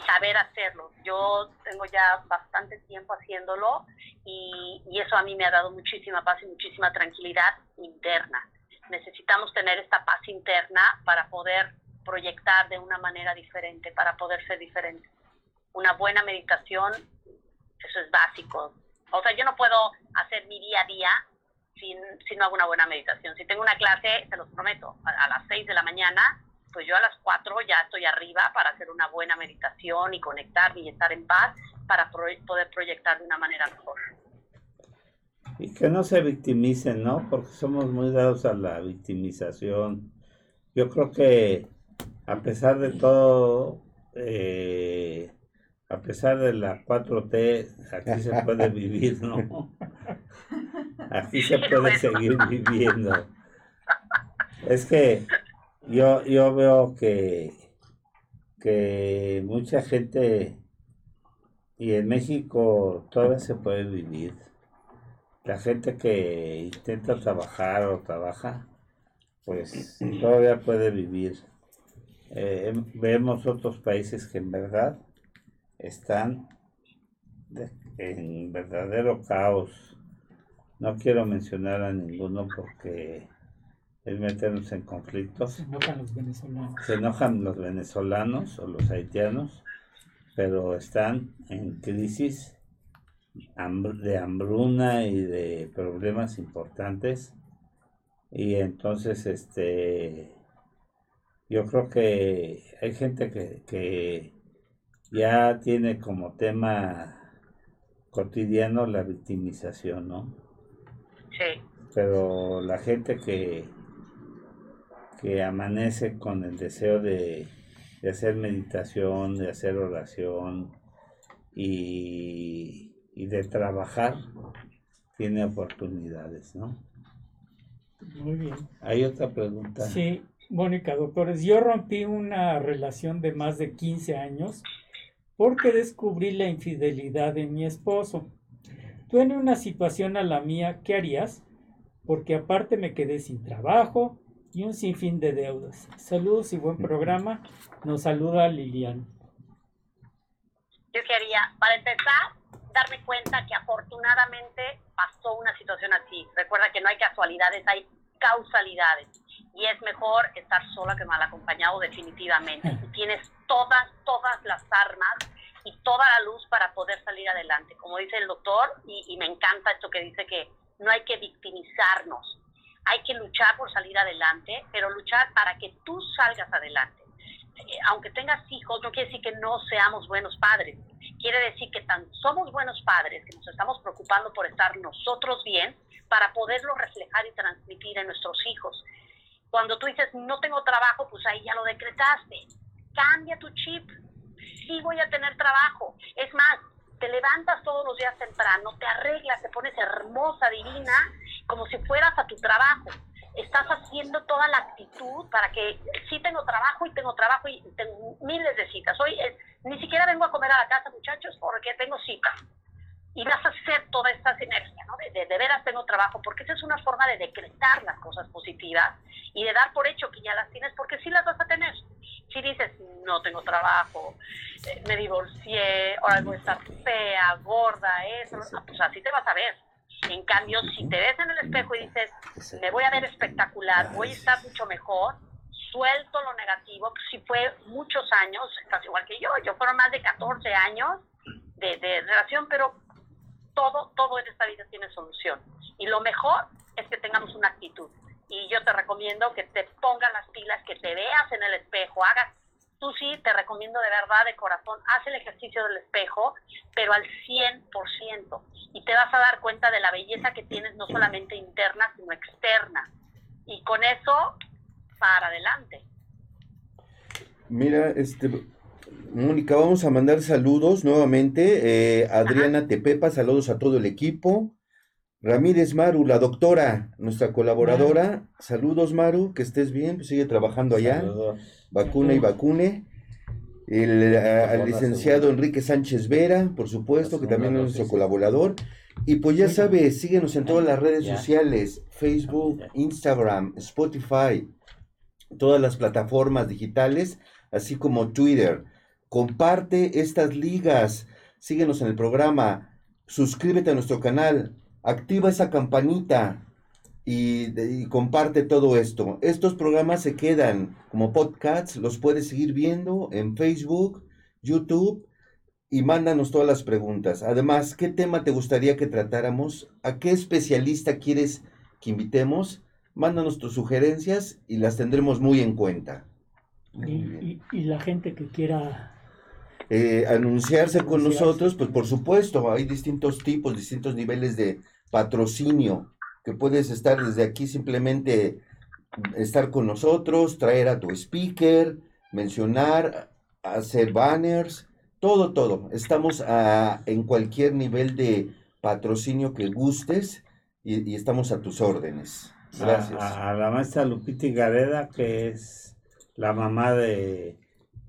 saber hacerlo. Yo tengo ya bastante tiempo haciéndolo y, eso a mí me ha dado muchísima paz y muchísima tranquilidad interna. Necesitamos tener esta paz interna para poder proyectar de una manera diferente, para poder ser diferente. Una buena meditación, eso es básico. O sea, yo no puedo hacer mi día a día si, no hago una buena meditación. Si tengo una clase, se los prometo, a, las 6 de la mañana, pues yo a las 4 ya estoy arriba para hacer una buena meditación y conectar y estar en paz para poder proyectar de una manera mejor. Y que no se victimicen, ¿no? Porque somos muy dados a la victimización. Yo creo que a pesar de todo, eh, a pesar de la 4T, aquí se puede vivir, ¿no? Aquí se puede seguir viviendo. Es que yo, yo veo que, que mucha gente, y en México todavía se puede vivir, la gente que intenta trabajar o trabaja, pues todavía puede vivir. Eh, em, vemos otros países que en verdad están en verdadero caos. No quiero mencionar a ninguno porque es meternos en conflictos. Se enojan los venezolanos. Se enojan los venezolanos o los haitianos, pero están en crisis de hambruna y de problemas importantes. Y entonces, este, yo creo que hay gente que, que ya tiene como tema cotidiano la victimización, ¿no? Sí. Pero la gente que, que amanece con el deseo de, de hacer meditación, de hacer oración y, y de trabajar, tiene oportunidades, ¿no? Muy bien. Hay otra pregunta. Sí, Mónica, doctores, yo rompí una relación de más de 15 años porque descubrí la infidelidad de mi esposo. Tú en una situación a la mía, ¿qué harías? Porque aparte me quedé sin trabajo y un sinfín de deudas. Saludos y buen programa. Nos saluda Lilian. Yo quería, para empezar, darme cuenta que afortunadamente pasó una situación así. Recuerda que no hay casualidades, hay causalidades. Y es mejor estar sola que mal acompañado definitivamente. Y tienes todas, todas las armas y toda la luz para poder salir adelante. Como dice el doctor, y, y me encanta esto que dice que no hay que victimizarnos, hay que luchar por salir adelante, pero luchar para que tú salgas adelante. Eh, aunque tengas hijos, no quiere decir que no seamos buenos padres. Quiere decir que tan somos buenos padres que nos estamos preocupando por estar nosotros bien para poderlo reflejar y transmitir en nuestros hijos. Cuando tú dices, no tengo trabajo, pues ahí ya lo decretaste. Cambia tu chip. Sí voy a tener trabajo. Es más, te levantas todos los días temprano, te arreglas, te pones hermosa, divina, como si fueras a tu trabajo. Estás haciendo toda la actitud para que sí tengo trabajo y tengo trabajo y tengo miles de citas. Hoy ni siquiera vengo a comer a la casa, muchachos, porque tengo citas. Y vas a hacer toda esta sinergia, ¿no? De, de, de veras tengo trabajo, porque esa es una forma de decretar las cosas positivas y de dar por hecho que ya las tienes, porque sí las vas a tener. Si dices, no tengo trabajo, eh, me divorcié, ahora voy a estar fea, gorda, eso, pues así te vas a ver. En cambio, si te ves en el espejo y dices, me voy a ver espectacular, voy a estar mucho mejor, suelto lo negativo, pues si fue muchos años, estás igual que yo, yo fueron más de 14 años de, de relación, pero todo, todo en esta vida tiene solución. Y lo mejor es que tengamos una actitud. Y yo te recomiendo que te pongas las pilas, que te veas en el espejo, hagas tú sí, te recomiendo de verdad, de corazón, haz el ejercicio del espejo, pero al 100%. Y te vas a dar cuenta de la belleza que tienes, no solamente interna, sino externa. Y con eso, para adelante. Mira, este, Mónica, vamos a mandar saludos nuevamente. Eh, Adriana Tepepa, saludos a todo el equipo. Ramírez Maru, la doctora, nuestra colaboradora. Saludos, Maru, que estés bien, pues sigue trabajando allá. Saludos. Vacuna y vacune. El al licenciado Enrique Sánchez Vera, por supuesto, que también es nuestro colaborador. Y pues ya sabes, síguenos en todas las redes sociales, Facebook, Instagram, Spotify, todas las plataformas digitales, así como Twitter. Comparte estas ligas, síguenos en el programa, suscríbete a nuestro canal, activa esa campanita y, y, comparte todo esto. Estos programas se quedan como podcasts, los puedes seguir viendo en Facebook, YouTube y mándanos todas las preguntas. Además, ¿qué tema te gustaría que tratáramos? ¿A qué especialista quieres que invitemos? Mándanos tus sugerencias y las tendremos muy en cuenta. Muy y, y, y, la gente que quiera eh, anunciarse con nosotros, pues por supuesto, hay distintos tipos, distintos niveles de, patrocinio, que puedes estar desde aquí simplemente estar con nosotros, traer a tu speaker, mencionar, hacer banners, todo, todo. Estamos a, en cualquier nivel de patrocinio que gustes y, estamos a tus órdenes. Gracias. A, la maestra Lupita Gareda, que es la mamá de,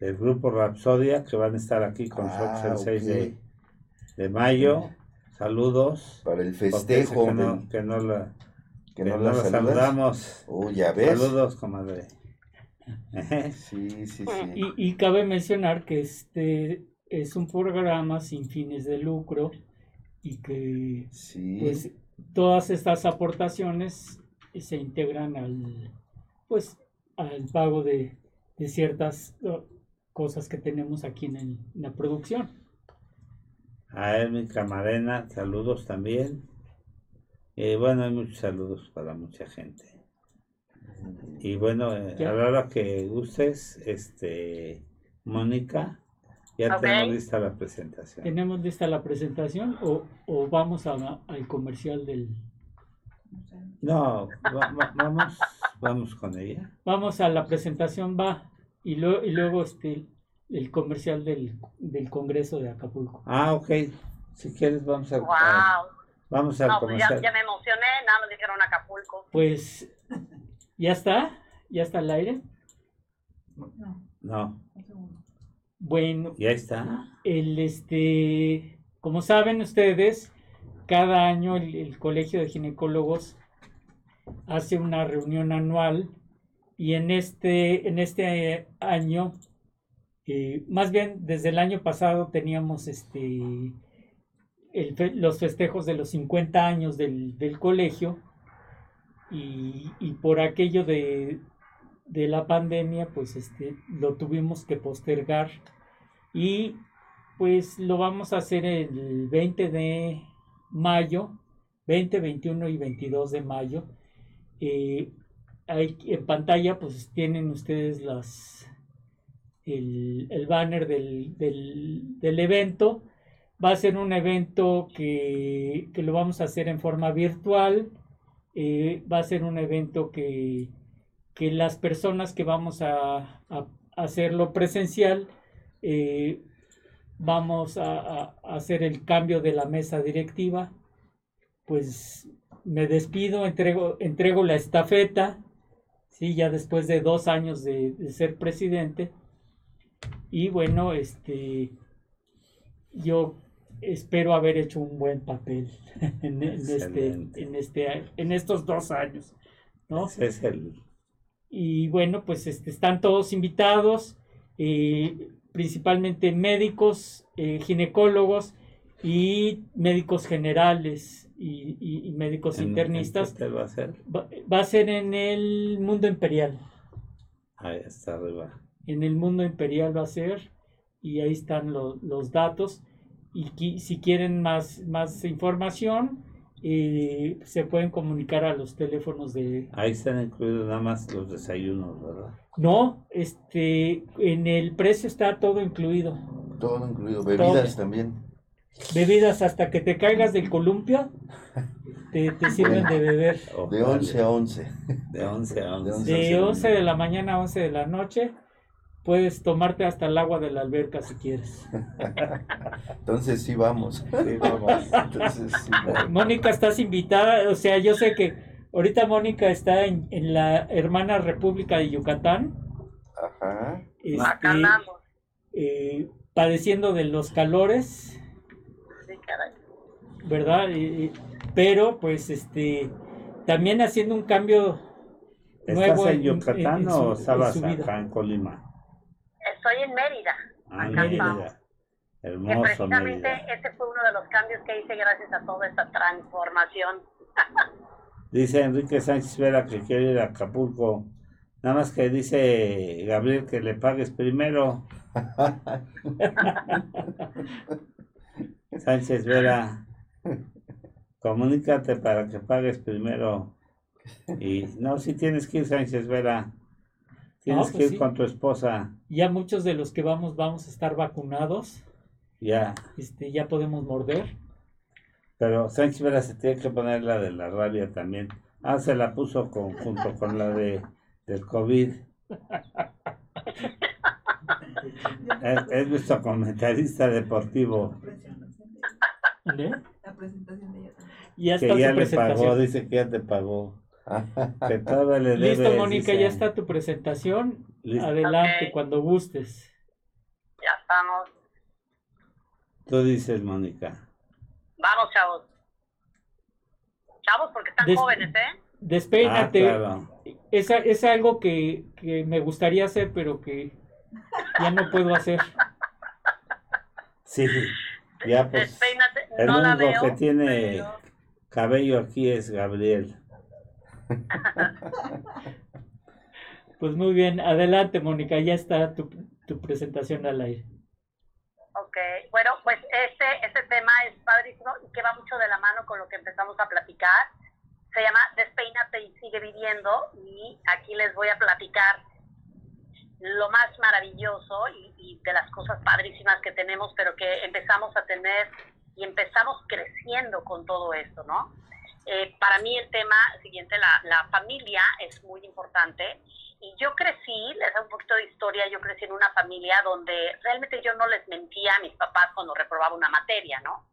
del grupo Rapsodia, que van a estar aquí con nosotros el 6 ah, de, mayo. Saludos. Para el festejo. Que no, la, que no la, saludamos. Oh, ya ves. Saludos, comadre. sí, sí, sí. Y, y, cabe mencionar que este es un programa sin fines de lucro y que pues todas estas aportaciones se integran al pues al pago de, ciertas cosas que tenemos aquí en, la producción. A él, mi camarena, saludos también. Y bueno, hay muchos saludos para mucha gente. Y bueno, eh, a la hora que gustes, este, Mónica, ya tenemos lista la presentación. ¿Tenemos lista la presentación o, o vamos a, al comercial del... No, vamos, vamos con ella. Vamos a la presentación, va, y, lo, y luego este, el comercial del, del Congreso de Acapulco. Ah, ok. Si quieres, vamos a... Wow. vamos al pues ya, ya, me emocioné, nada más dijeron Acapulco. Pues, ¿ya está? ¿Ya está al aire? No. No. Bueno, ya está. El este, como saben ustedes, cada año el, Colegio de Ginecólogos hace una reunión anual y en este, en este año, eh, más bien desde el año pasado teníamos este, los festejos de los 50 años del, colegio y, y, por aquello de, de la pandemia, pues este, lo tuvimos que postergar y pues lo vamos a hacer el 20 de mayo, 20, 21 y 22 de mayo. Eh, en pantalla pues tienen ustedes el, banner del, evento. Va a ser un evento que, lo vamos a hacer en forma virtual. Eh, va a ser un evento que, que las personas que vamos a hacerlo presencial eh, vamos a, hacer el cambio de la mesa directiva. Pues me despido, entrego, entrego la estafeta, ¿sí? ya después de dos años de, ser presidente. Y bueno, este, yo espero haber hecho un buen papel en, este, en, este, en estos dos años. ¿no? es el... Y bueno, pues este, están todos invitados. Eh, principalmente médicos, eh, ginecólogos y médicos generales y, médicos internistas. ¿En va a ser? Va, a ser en el mundo imperial. Ahí está arriba. En el mundo imperial va a ser y ahí están los datos. Y si quieren más, más información, eh, se pueden comunicar a los teléfonos de... Ahí están incluidos nada más los desayunos, ¿verdad? No, este, en el precio está todo incluido. Todo incluido, bebidas también. Bebidas hasta que te caigas del columpio, te, sirven de beber. De 11 a 11. De 11 a 11. De 11 de la mañana a 11 de la noche. Puedes tomarte hasta el agua de la alberca si quieres. Entonces sí vamos. Sí vamos. Entonces, sí Mónica, estás invitada. O sea, yo sé que Ahorita Mónica está en, la hermana República de Yucatán. Ajá. Este, eh, padeciendo de los calores. Caray. ¿Verdad? pero pues este también haciendo un cambio nuevo en, Yucatán o estabas acá en Colima? Estoy en Mérida. Ah, Mérida. Hermoso. precisamente ese fue uno de los cambios que hice gracias a toda esta transformación. Dice Enrique Sánchez Vera que quiere ir a Acapulco. Nada más que dice Gabriel que le pagues primero. Sánchez Vera, comunícate para que pagues primero. Y no, si tienes que ir, Sánchez Vera. Tienes pues que ir con tu esposa. Ya muchos de los que vamos, vamos a estar vacunados. Ya. Este, ya podemos morder. Pero Sánchez Vera se tiene que poner la de la rabia también. Ah, se la puso con, junto con la de del COVID. es, es, nuestro comentarista deportivo. La presentación de ella Ya está que ya le pagó, dice que ya te pagó. que todo le debe, Listo, Mónica, ya está tu presentación. Adelante, cuando gustes. Ya estamos. Tú dices, Mónica. Vamos, chavos. Chavos, porque están jóvenes, ¿eh? Despeínate. Ah, es, es, algo que, que, me gustaría hacer, pero que ya no puedo hacer. Sí, ya pues. Despeínate. El no único que tiene cabello aquí es Gabriel. pues muy bien, adelante, Mónica, ya está tu, tu presentación al aire. Ok, bueno, pues este, este tema es padrísimo y que va mucho de la mano con lo que empezamos a platicar. Se llama Despeínate y sigue viviendo y aquí les voy a platicar lo más maravilloso y, y, de las cosas padrísimas que tenemos, pero que empezamos a tener y empezamos creciendo con todo esto, ¿no? Eh, para mí el tema siguiente, la, familia es muy importante y yo crecí, les da un poquito de historia, yo crecí en una familia donde realmente yo no les mentía a mis papás cuando reprobaba una materia, ¿no?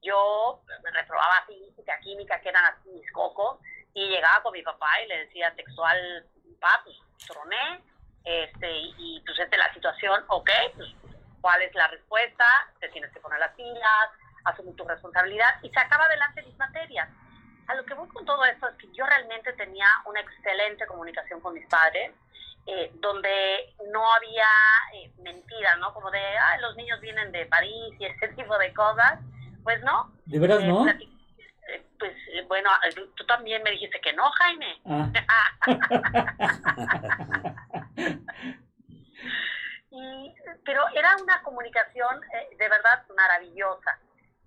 Yo reprobaba física, química, que eran mis cocos, y llegaba con mi papá y le decía textual, papá, pues troné, este, y, pues esta es la situación, ok, pues cuál es la respuesta, te tienes que poner las pilas, asumir tu responsabilidad, y se acaba adelante mis materias a lo que voy con todo esto es que yo realmente tenía una excelente comunicación con mis padres, eh, donde no había eh, mentira, ¿no? Como de, ah, los niños vienen de París y ese tipo de cosas. Pues no. ¿De veras eh, no? pues bueno, tú también me dijiste que no, Jaime. Ah. y, pero era una comunicación de verdad maravillosa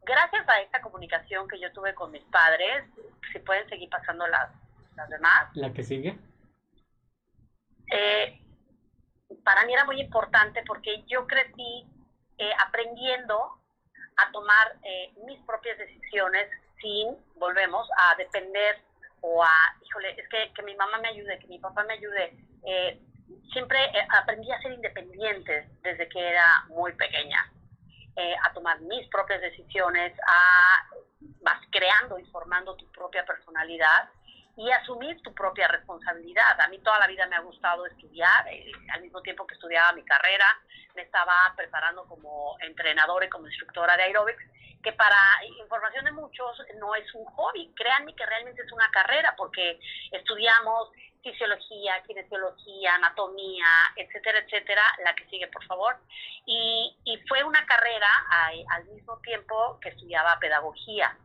gracias a esta comunicación que yo tuve con mis padres, si pueden seguir pasando las, las demás. ¿La que sigue? Eh, para mí era muy importante porque yo crecí eh, aprendiendo a tomar eh, mis propias decisiones sin, volvemos, a depender o a, híjole, es que, que mi mamá me ayude, que mi papá me ayude. Siempre aprendí a ser independiente desde que era muy pequeña. Eh, a tomar mis propias decisiones, a vas creando y formando tu propia personalidad y asumir tu propia responsabilidad. A mí toda la vida me ha gustado estudiar, eh, al mismo tiempo que estudiaba mi carrera, me estaba preparando como entrenadora y como instructora de aerobics, que para información de muchos no es un hobby, créanme que realmente es una carrera, porque estudiamos fisiología, kinesiología, anatomía, etcétera, etcétera, la que sigue, por favor. Y, y fue una carrera al mismo tiempo que estudiaba pedagogía.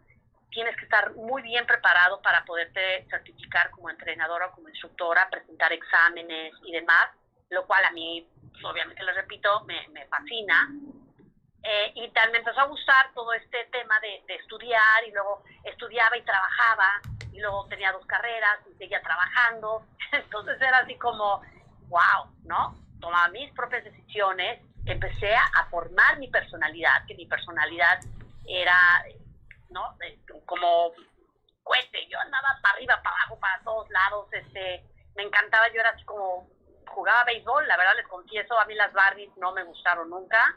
Tienes que estar muy bien preparado para poderte certificar como entrenadora o como instructora, presentar exámenes y demás, lo cual a mí, obviamente, les repito, me, me fascina. Eh, y tal me empezó a gustar todo este tema de, estudiar y luego estudiaba y trabajaba y luego tenía dos carreras y seguía trabajando. Entonces era así como, wow, ¿no? Tomaba mis propias decisiones, empecé a formar mi personalidad, que mi personalidad era, ¿no? Como cohete, yo andaba para arriba, para abajo, para todos lados, este, me encantaba, yo era así como, jugaba béisbol, la verdad les confieso, a mí las Barbies no me gustaron nunca,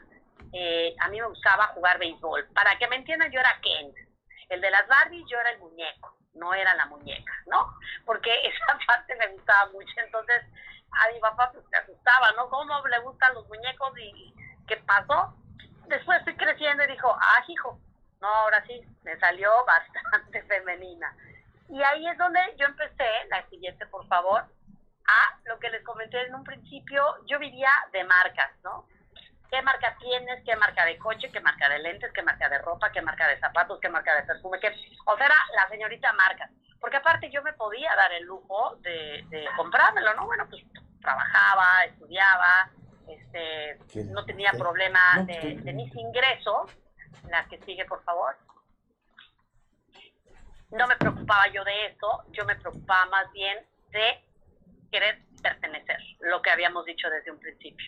eh, a mí me gustaba jugar béisbol. Para que me entiendan, yo era Ken. El de las Barbies, yo era el muñeco no era la muñeca, ¿no? Porque esa parte me gustaba mucho, entonces a mi papá pues, se asustaba, ¿no? ¿Cómo le gustan los muñecos y qué pasó? Después fui creciendo y dijo, ah, hijo, no, ahora sí, me salió bastante femenina. Y ahí es donde yo empecé, la siguiente por favor, a lo que les comenté en un principio, yo vivía de marcas, ¿no? Qué marca tienes, qué marca de coche, qué marca de lentes, qué marca de ropa, qué marca de zapatos, qué marca de perfume, qué... O sea, era la señorita marca. Porque aparte yo me podía dar el lujo de, de comprármelo, ¿no? Bueno, pues trabajaba, estudiaba, este, no tenía problema de, de mis ingresos. La que sigue, por favor. No me preocupaba yo de eso, yo me preocupaba más bien de querer pertenecer, lo que habíamos dicho desde un principio.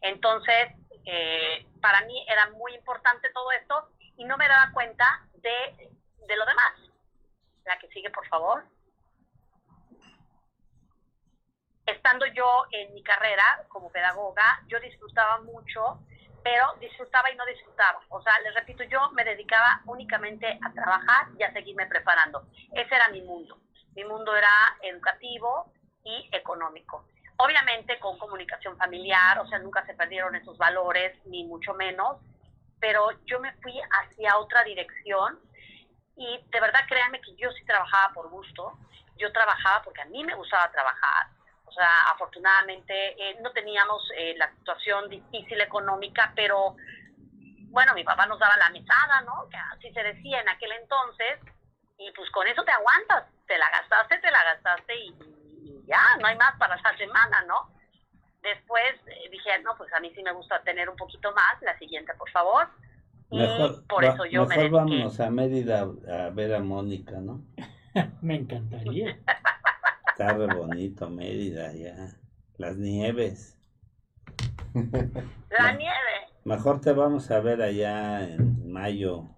Entonces, eh, para mí era muy importante todo esto y no me daba cuenta de de lo demás. La que sigue, por favor. Estando yo en mi carrera como pedagoga, yo disfrutaba mucho, pero disfrutaba y no disfrutaba. O sea, les repito, yo me dedicaba únicamente a trabajar y a seguirme preparando. Ese era mi mundo. Mi mundo era educativo y económico. Obviamente con comunicación familiar, o sea, nunca se perdieron esos valores, ni mucho menos, pero yo me fui hacia otra dirección y de verdad créanme que yo sí trabajaba por gusto, yo trabajaba porque a mí me gustaba trabajar, o sea, afortunadamente eh, no teníamos eh, la situación difícil económica, pero bueno, mi papá nos daba la mesada, ¿no? Que así se decía en aquel entonces, y pues con eso te aguantas, te la gastaste, te la gastaste y, ya, no hay más para esa semana, ¿no? Después eh, dije, no, pues a mí sí me gusta tener un poquito más, la siguiente, por favor. Mejor, por eso yo mejor vámonos a Mérida a ver a Mónica, ¿no? me encantaría. Está re bonito Mérida ya. Las nieves. La nieve. Mejor te vamos a ver allá en mayo,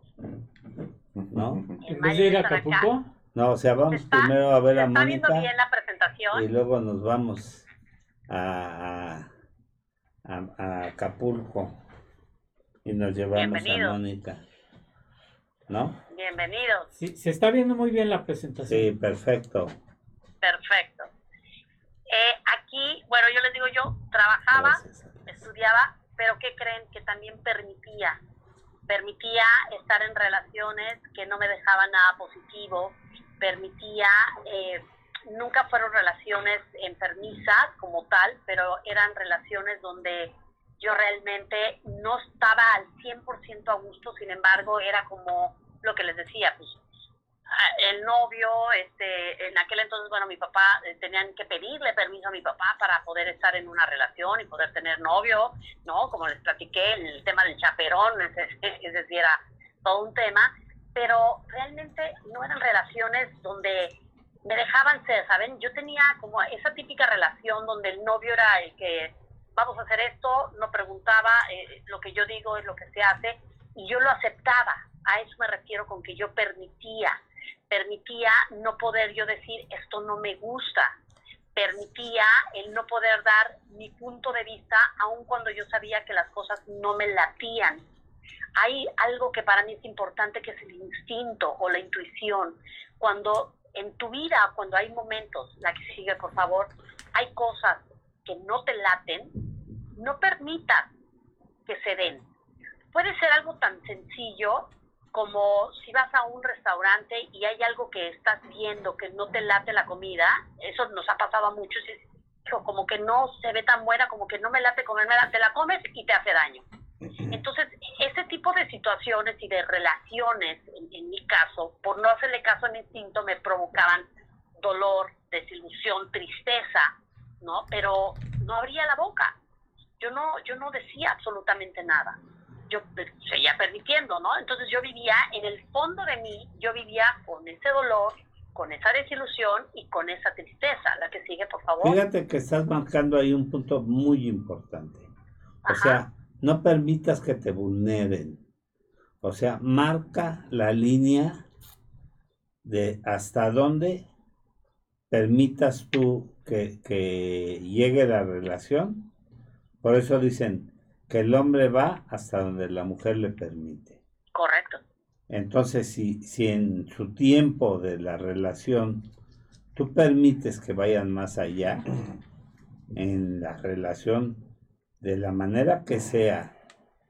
¿no? ¿En vez de ir a Acapulco? No, o sea, vamos primero a ver a Mónica. viendo bien la presentación? Y luego nos vamos a, a, a Acapulco y nos llevamos a Mónica. ¿No? Bienvenidos. Sí, se está viendo muy bien la presentación. Sí, perfecto. Perfecto. Eh, aquí, bueno, yo les digo, yo trabajaba, estudiaba, pero ¿qué creen? Que también permitía, permitía estar en relaciones que no me dejaban nada positivo, permitía, eh, nunca fueron relaciones enfermizas como tal, pero eran relaciones donde yo realmente no estaba al 100% a gusto, sin embargo, era como lo que les decía, pues el novio, este, en aquel entonces, bueno, mi papá, eh, tenían que pedirle permiso a mi papá para poder estar en una relación y poder tener novio, ¿no? Como les platiqué, el tema del chaperón, es, es decir, era todo un tema, pero realmente no eran relaciones donde me dejaban ser, ¿saben? Yo tenía como esa típica relación donde el novio era el que vamos a hacer esto, no preguntaba, eh, lo que yo digo es lo que se hace, y yo lo aceptaba. A eso me refiero con que yo permitía, permitía no poder yo decir esto no me gusta, permitía el no poder dar mi punto de vista aun cuando yo sabía que las cosas no me latían. Hay algo que para mí es importante que es el instinto o la intuición. Cuando en tu vida, cuando hay momentos, la que sigue por favor, hay cosas que no te laten, no permitas que se den. Puede ser algo tan sencillo como si vas a un restaurante y hay algo que estás viendo que no te late la comida, eso nos ha pasado a muchos, como que no se ve tan buena, como que no me late comerme, te la comes y te hace daño. Entonces, ese tipo de situaciones y de relaciones, en, en mi caso, por no hacerle caso a mi instinto, me provocaban dolor, desilusión, tristeza, ¿no? Pero no abría la boca. Yo no, yo no decía absolutamente nada. Yo seguía permitiendo, ¿no? Entonces yo vivía en el fondo de mí, yo vivía con ese dolor, con esa desilusión y con esa tristeza. La que sigue, por favor. Fíjate que estás marcando ahí un punto muy importante. O sea, no permitas que te vulneren. O sea, marca la línea de hasta dónde permitas tú que, llegue la relación. Por eso dicen que el hombre va hasta donde la mujer le permite. Correcto. Entonces, si, si en su tiempo de la relación tú permites que vayan más allá, en la relación, de la manera que sea,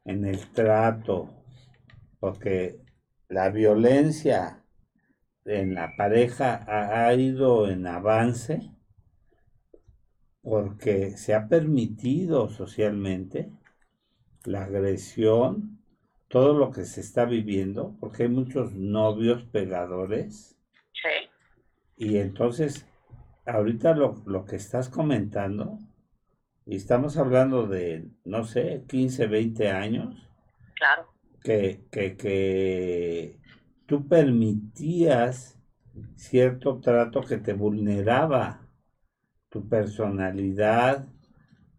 en el trato, porque la violencia en la pareja ha, ido en avance porque se ha permitido socialmente la agresión, todo lo que se está viviendo, porque hay muchos novios pegadores. Sí. Y entonces, ahorita lo, lo que estás comentando, y estamos hablando de, no sé, 15, 20 años. Claro. Que, que, que tú permitías cierto trato que te vulneraba tu personalidad,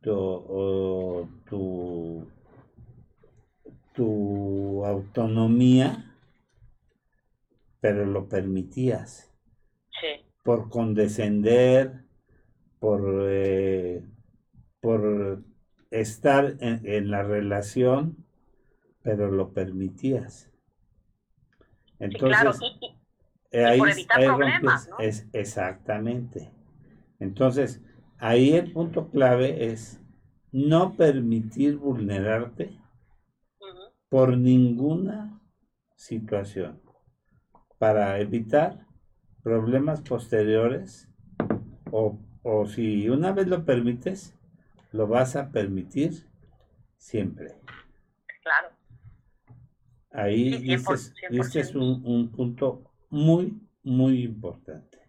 tu, tu, tu autonomía, pero lo permitías. Sí. Por condescender, por, eh, por estar en, la relación, pero lo permitías. Entonces, ahí, por evitar problemas, ¿no? es, exactamente. Entonces, ahí el punto clave es no permitir vulnerarte por ninguna situación para evitar problemas posteriores o, o si una vez lo permites, lo vas a permitir siempre. Claro. Ahí este es un, un, punto muy, muy importante.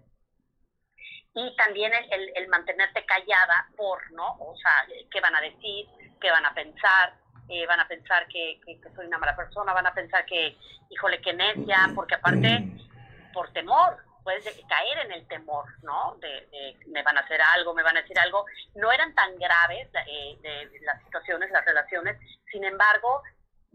Y también el, el, mantenerte callada por, ¿no? O sea, ¿qué van a decir? ¿Qué van a pensar? Eh, van a pensar que, que, soy una mala persona, van a pensar que, híjole, que necia, porque aparte, por temor, puedes caer en el temor, ¿no? De, me van a hacer algo, me van a decir algo. No eran tan graves eh, de las situaciones, las relaciones, sin embargo,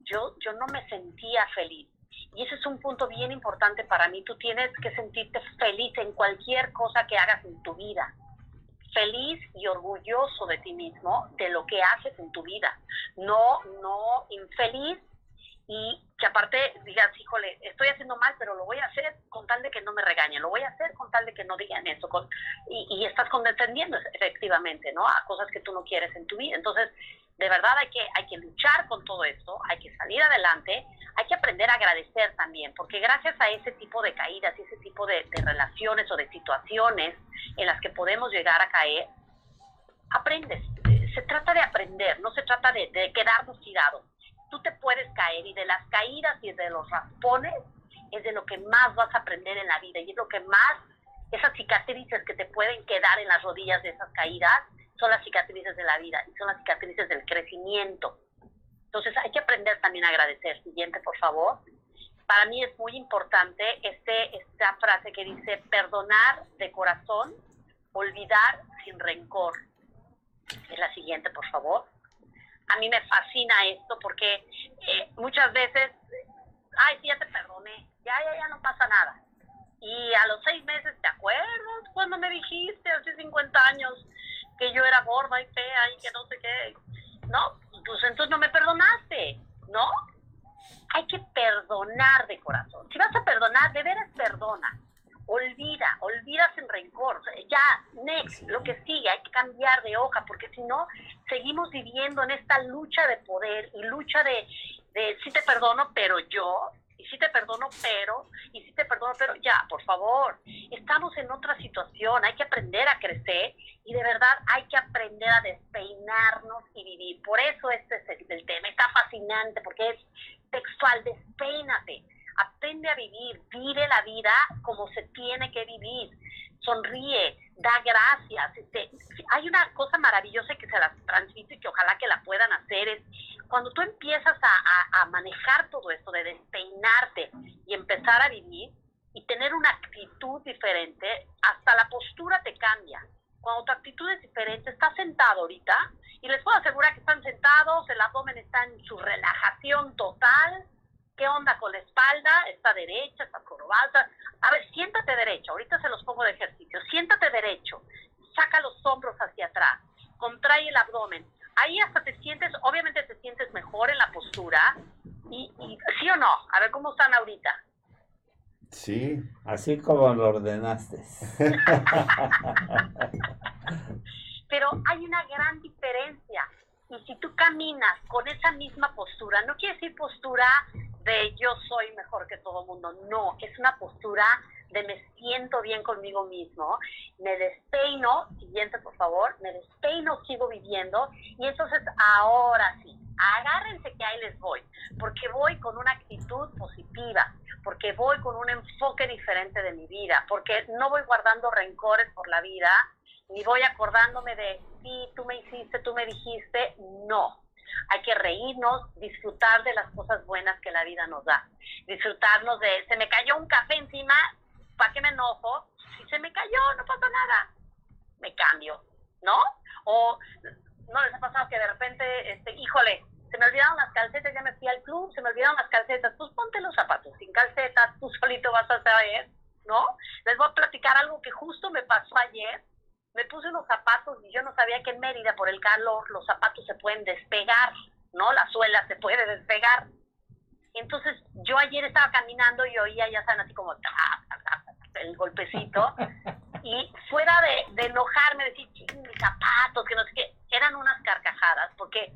yo, yo no me sentía feliz. Y ese es un punto bien importante para mí. Tú tienes que sentirte feliz en cualquier cosa que hagas en tu vida feliz y orgulloso de ti mismo, de lo que haces en tu vida. No, no infeliz y que aparte digas, híjole, estoy haciendo mal, pero lo voy a hacer con tal de que no me regañen, lo voy a hacer con tal de que no digan eso, con, y, estás condescendiendo efectivamente, ¿no? A cosas que tú no quieres en tu vida. Entonces, de verdad hay que, hay que luchar con todo esto, hay que salir adelante, hay que aprender a agradecer también, porque gracias a ese tipo de caídas y ese tipo de, de relaciones o de situaciones en las que podemos llegar a caer, aprendes. Se trata de aprender, no se trata de, de quedarnos tirados tú te puedes caer y de las caídas y de los raspones es de lo que más vas a aprender en la vida y es lo que más, esas cicatrices que te pueden quedar en las rodillas de esas caídas son las cicatrices de la vida y son las cicatrices del crecimiento. Entonces hay que aprender también a agradecer. Siguiente, por favor. Para mí es muy importante este, esta frase que dice perdonar de corazón, olvidar sin rencor. Es la siguiente, por favor a mí me fascina esto porque eh, muchas veces, ay, sí, ya te perdoné, ya, ya, ya no pasa nada. Y a los seis meses, ¿te acuerdas cuando me dijiste hace 50 años que yo era gorda y fea y que no sé qué? No, pues entonces no me perdonaste, ¿no? Hay que perdonar de corazón. Si vas a perdonar, de veras perdona olvida, olvida sin rencor, ya, next, lo que sigue, hay que cambiar de hoja, porque si no, seguimos viviendo en esta lucha de poder y lucha de, de sí te perdono, pero yo, y sí te perdono, pero, y sí te perdono, pero ya, por favor, estamos en otra situación, hay que aprender a crecer y de verdad hay que aprender a despeinarnos y vivir. Por eso este es el, el tema, está fascinante, porque es textual, despeínate aprende a vivir, vive la vida como se tiene que vivir, sonríe, da gracias. Este, hay una cosa maravillosa que se las transmito y que ojalá que la puedan hacer, es cuando tú empiezas a, a manejar todo esto de despeinarte y empezar a vivir y tener una actitud diferente, hasta la postura te cambia. Cuando tu actitud es diferente, estás sentado ahorita y les puedo asegurar que están sentados, el abdomen está en su relajación total, ¿Qué onda con la espalda? ¿Está derecha? ¿Está curvada? A ver, siéntate derecho. Ahorita se los pongo de ejercicio. Siéntate derecho. Saca los hombros hacia atrás. Contrae el abdomen. Ahí hasta te sientes, obviamente te sientes mejor en la postura. Y, ¿Sí o no? A ver cómo están ahorita. Sí, así como lo ordenaste. Pero hay una gran diferencia. Y si tú caminas con esa misma postura, no quiere decir postura de yo soy mejor que todo mundo. No, es una postura de me siento bien conmigo mismo, me despeino, siguiente por favor, me despeino, sigo viviendo y entonces ahora sí, agárrense que ahí les voy, porque voy con una actitud positiva, porque voy con un enfoque diferente de mi vida, porque no voy guardando rencores por la vida, ni voy acordándome de, sí, tú me hiciste, tú me dijiste, no hay que reírnos, disfrutar de las cosas buenas que la vida nos da. Disfrutarnos de, se me cayó un café encima, ¿para qué me enojo? Si se me cayó, no pasa nada. Me cambio, ¿no? O no les ha pasado que de repente, este, híjole, se me olvidaron las calcetas, ya me fui al club, se me olvidaron las calcetas, pues ponte los zapatos sin calcetas, tú solito vas a saber, ¿no? Les voy a platicar algo que justo me pasó ayer. Me puse unos zapatos y yo no sabía que en Mérida, por el calor, los zapatos se pueden despegar, ¿no? La suela se puede despegar. Entonces, yo ayer estaba caminando y oía, ya saben, así como el golpecito. Y fuera de, de enojarme, decir, mis zapatos, que no sé qué, eran unas carcajadas, porque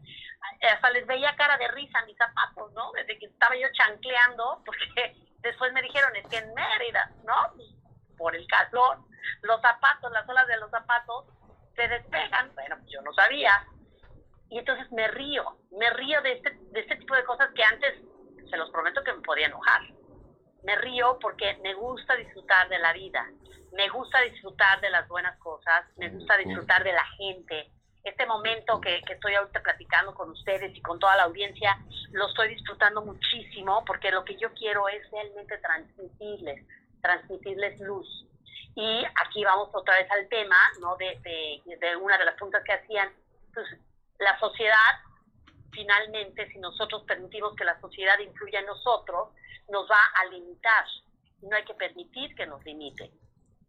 hasta les veía cara de risa mis zapatos, ¿no? Desde que estaba yo chancleando, porque después me dijeron, es que en Mérida, ¿no? Por el calor, los zapatos, las olas de los zapatos se despegan. Bueno, pues yo no sabía. Y entonces me río, me río de este, de este tipo de cosas que antes, se los prometo que me podía enojar. Me río porque me gusta disfrutar de la vida, me gusta disfrutar de las buenas cosas, me gusta disfrutar de la gente, este momento que, estoy ahorita platicando con ustedes y con toda la audiencia, lo estoy disfrutando muchísimo porque lo que yo quiero es realmente transmitirles, transmitirles luz. Y aquí vamos otra vez al tema, ¿no? De, de, una de las preguntas que hacían, pues la sociedad, finalmente, si nosotros permitimos que la sociedad influya en nosotros, nos va a limitar. No hay que permitir que nos limite.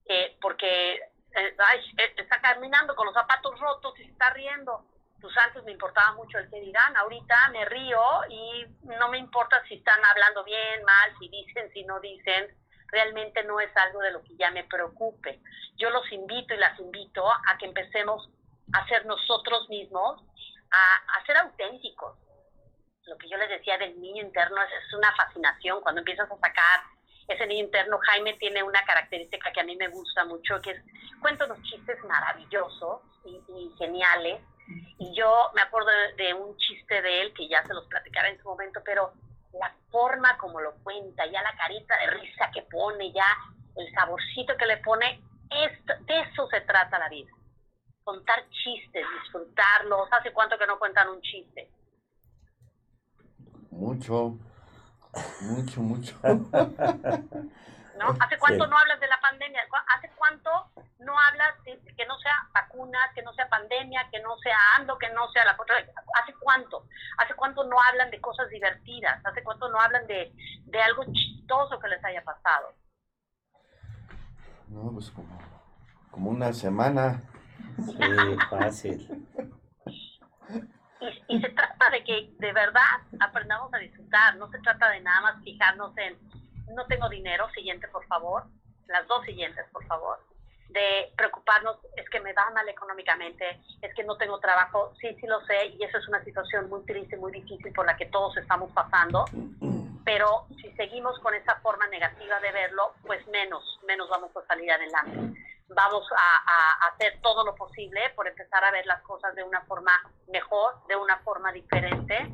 Eh, porque eh, eh, está caminando con los zapatos rotos y se está riendo. Pues antes me importaba mucho el que dirán, ahorita me río y no me importa si están hablando bien, mal, si dicen, si no dicen, realmente no es algo de lo que ya me preocupe. Yo los invito y las invito a que empecemos a ser nosotros mismos, a, a ser auténticos. Lo que yo les decía del niño interno es, es una fascinación cuando empiezas a sacar ese niño interno, Jaime tiene una característica que a mí me gusta mucho, que es cuenta unos chistes maravillosos y, geniales. Y yo me acuerdo de, un chiste de él que ya se los platicaré en su momento, pero la forma como lo cuenta, ya la carita de risa que pone, ya el saborcito que le pone, esto, de eso se trata la vida. Contar chistes, disfrutarlos. ¿Hace cuánto que no cuentan un chiste? Mucho. Mucho, mucho. ¿No? ¿Hace cuánto no hablas de la pandemia? ¿Hace cuánto no hablas de que no sea vacunas, que no sea pandemia, que no sea ANDO, que no sea la... ¿Hace cuánto? ¿Hace cuánto no hablan de cosas divertidas? ¿Hace cuánto no hablan de, de algo chistoso que les haya pasado? No, pues como, como una semana. Sí, fácil. Y, se trata de que de verdad aprendamos a disfrutar, no se trata de nada más fijarnos en, no tengo dinero, siguiente por favor, las dos siguientes por favor, de preocuparnos, es que me va mal económicamente, es que no tengo trabajo, sí, sí lo sé, y eso es una situación muy triste, muy difícil por la que todos estamos pasando, pero si seguimos con esa forma negativa de verlo, pues menos, menos vamos a salir adelante vamos a, hacer todo lo posible por empezar a ver las cosas de una forma mejor, de una forma diferente.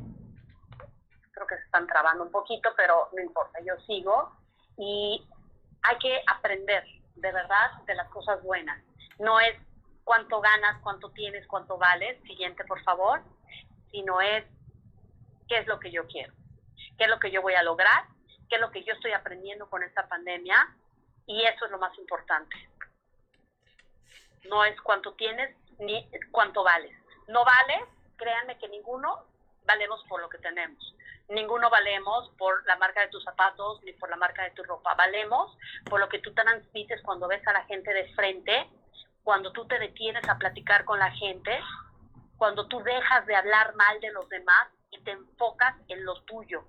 Creo que se están trabando un poquito, pero no importa, yo sigo. Y hay que aprender, de verdad, de las cosas buenas. No es cuánto ganas, cuánto tienes, cuánto vales, siguiente por favor, sino es qué es lo que yo quiero, qué es lo que yo voy a lograr, qué es lo que yo estoy aprendiendo con esta pandemia y eso es lo más importante no es cuánto tienes ni cuánto vales. No vales, créanme que ninguno valemos por lo que tenemos. Ninguno valemos por la marca de tus zapatos ni por la marca de tu ropa. Valemos por lo que tú transmites cuando ves a la gente de frente, cuando tú te detienes a platicar con la gente, cuando tú dejas de hablar mal de los demás y te enfocas en lo tuyo.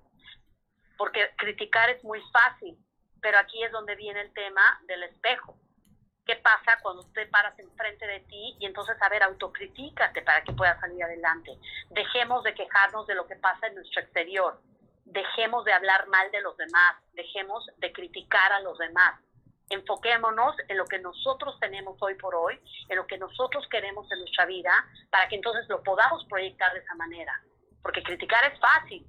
Porque criticar es muy fácil, pero aquí es donde viene el tema del espejo qué pasa cuando te paras enfrente de ti y entonces, a ver, autocríticate para que puedas salir adelante. Dejemos de quejarnos de lo que pasa en nuestro exterior. Dejemos de hablar mal de los demás. Dejemos de criticar a los demás. Enfoquémonos en lo que nosotros tenemos hoy por hoy, en lo que nosotros queremos en nuestra vida, para que entonces lo podamos proyectar de esa manera. Porque criticar es fácil.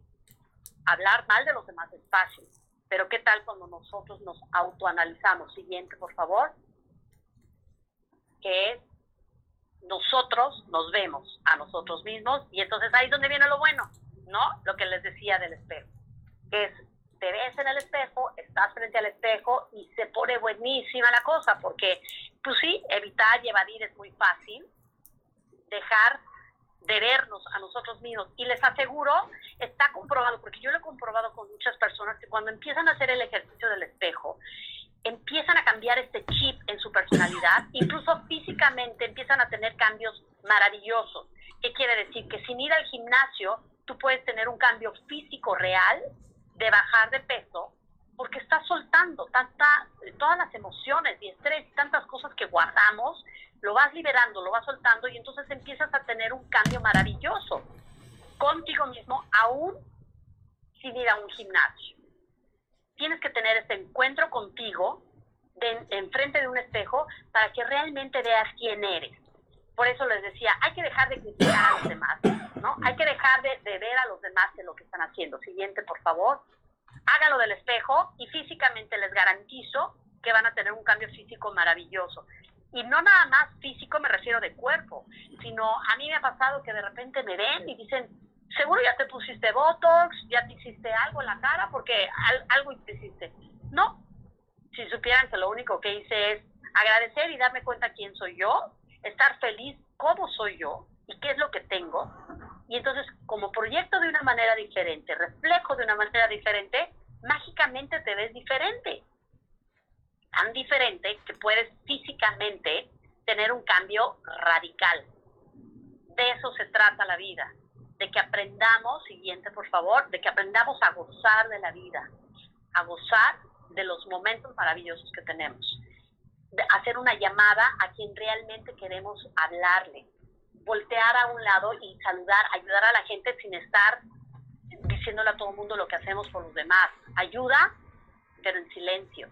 Hablar mal de los demás es fácil. Pero ¿qué tal cuando nosotros nos autoanalizamos? Siguiente, por favor que es nosotros nos vemos a nosotros mismos y entonces ahí es donde viene lo bueno, ¿no? Lo que les decía del espejo, que es te ves en el espejo, estás frente al espejo y se pone buenísima la cosa, porque pues sí, evitar y evadir es muy fácil, dejar de vernos a nosotros mismos. Y les aseguro, está comprobado, porque yo lo he comprobado con muchas personas, que cuando empiezan a hacer el ejercicio del espejo, empiezan a cambiar este chip en su personalidad, incluso físicamente empiezan a tener cambios maravillosos. ¿Qué quiere decir? Que sin ir al gimnasio, tú puedes tener un cambio físico real de bajar de peso, porque estás soltando tanta, todas las emociones y estrés tantas cosas que guardamos lo vas liberando, lo vas soltando y entonces empiezas a tener un cambio maravilloso contigo mismo, aún sin ir a un gimnasio. Tienes que tener este encuentro contigo de, enfrente de un espejo para que realmente veas quién eres. Por eso les decía, hay que dejar de criticar a los demás, ¿no? Hay que dejar de, de ver a los demás en lo que están haciendo. Siguiente, por favor. Hágalo del espejo y físicamente les garantizo que van a tener un cambio físico maravilloso. Y no nada más físico, me refiero de cuerpo, sino a mí me ha pasado que de repente me ven y dicen, seguro ya te pusiste Botox, ya te hiciste algo en la cara, porque algo te hiciste. No, si supieran que lo único que hice es agradecer y darme cuenta quién soy yo, estar feliz cómo soy yo y qué es lo que tengo. Y entonces, como proyecto de una manera diferente, reflejo de una manera diferente, mágicamente te ves diferente tan diferente que puedes físicamente tener un cambio radical. De eso se trata la vida, de que aprendamos, siguiente por favor, de que aprendamos a gozar de la vida, a gozar de los momentos maravillosos que tenemos, hacer una llamada a quien realmente queremos hablarle, voltear a un lado y saludar, ayudar a la gente sin estar diciéndole a todo el mundo lo que hacemos por los demás. Ayuda, pero en silencio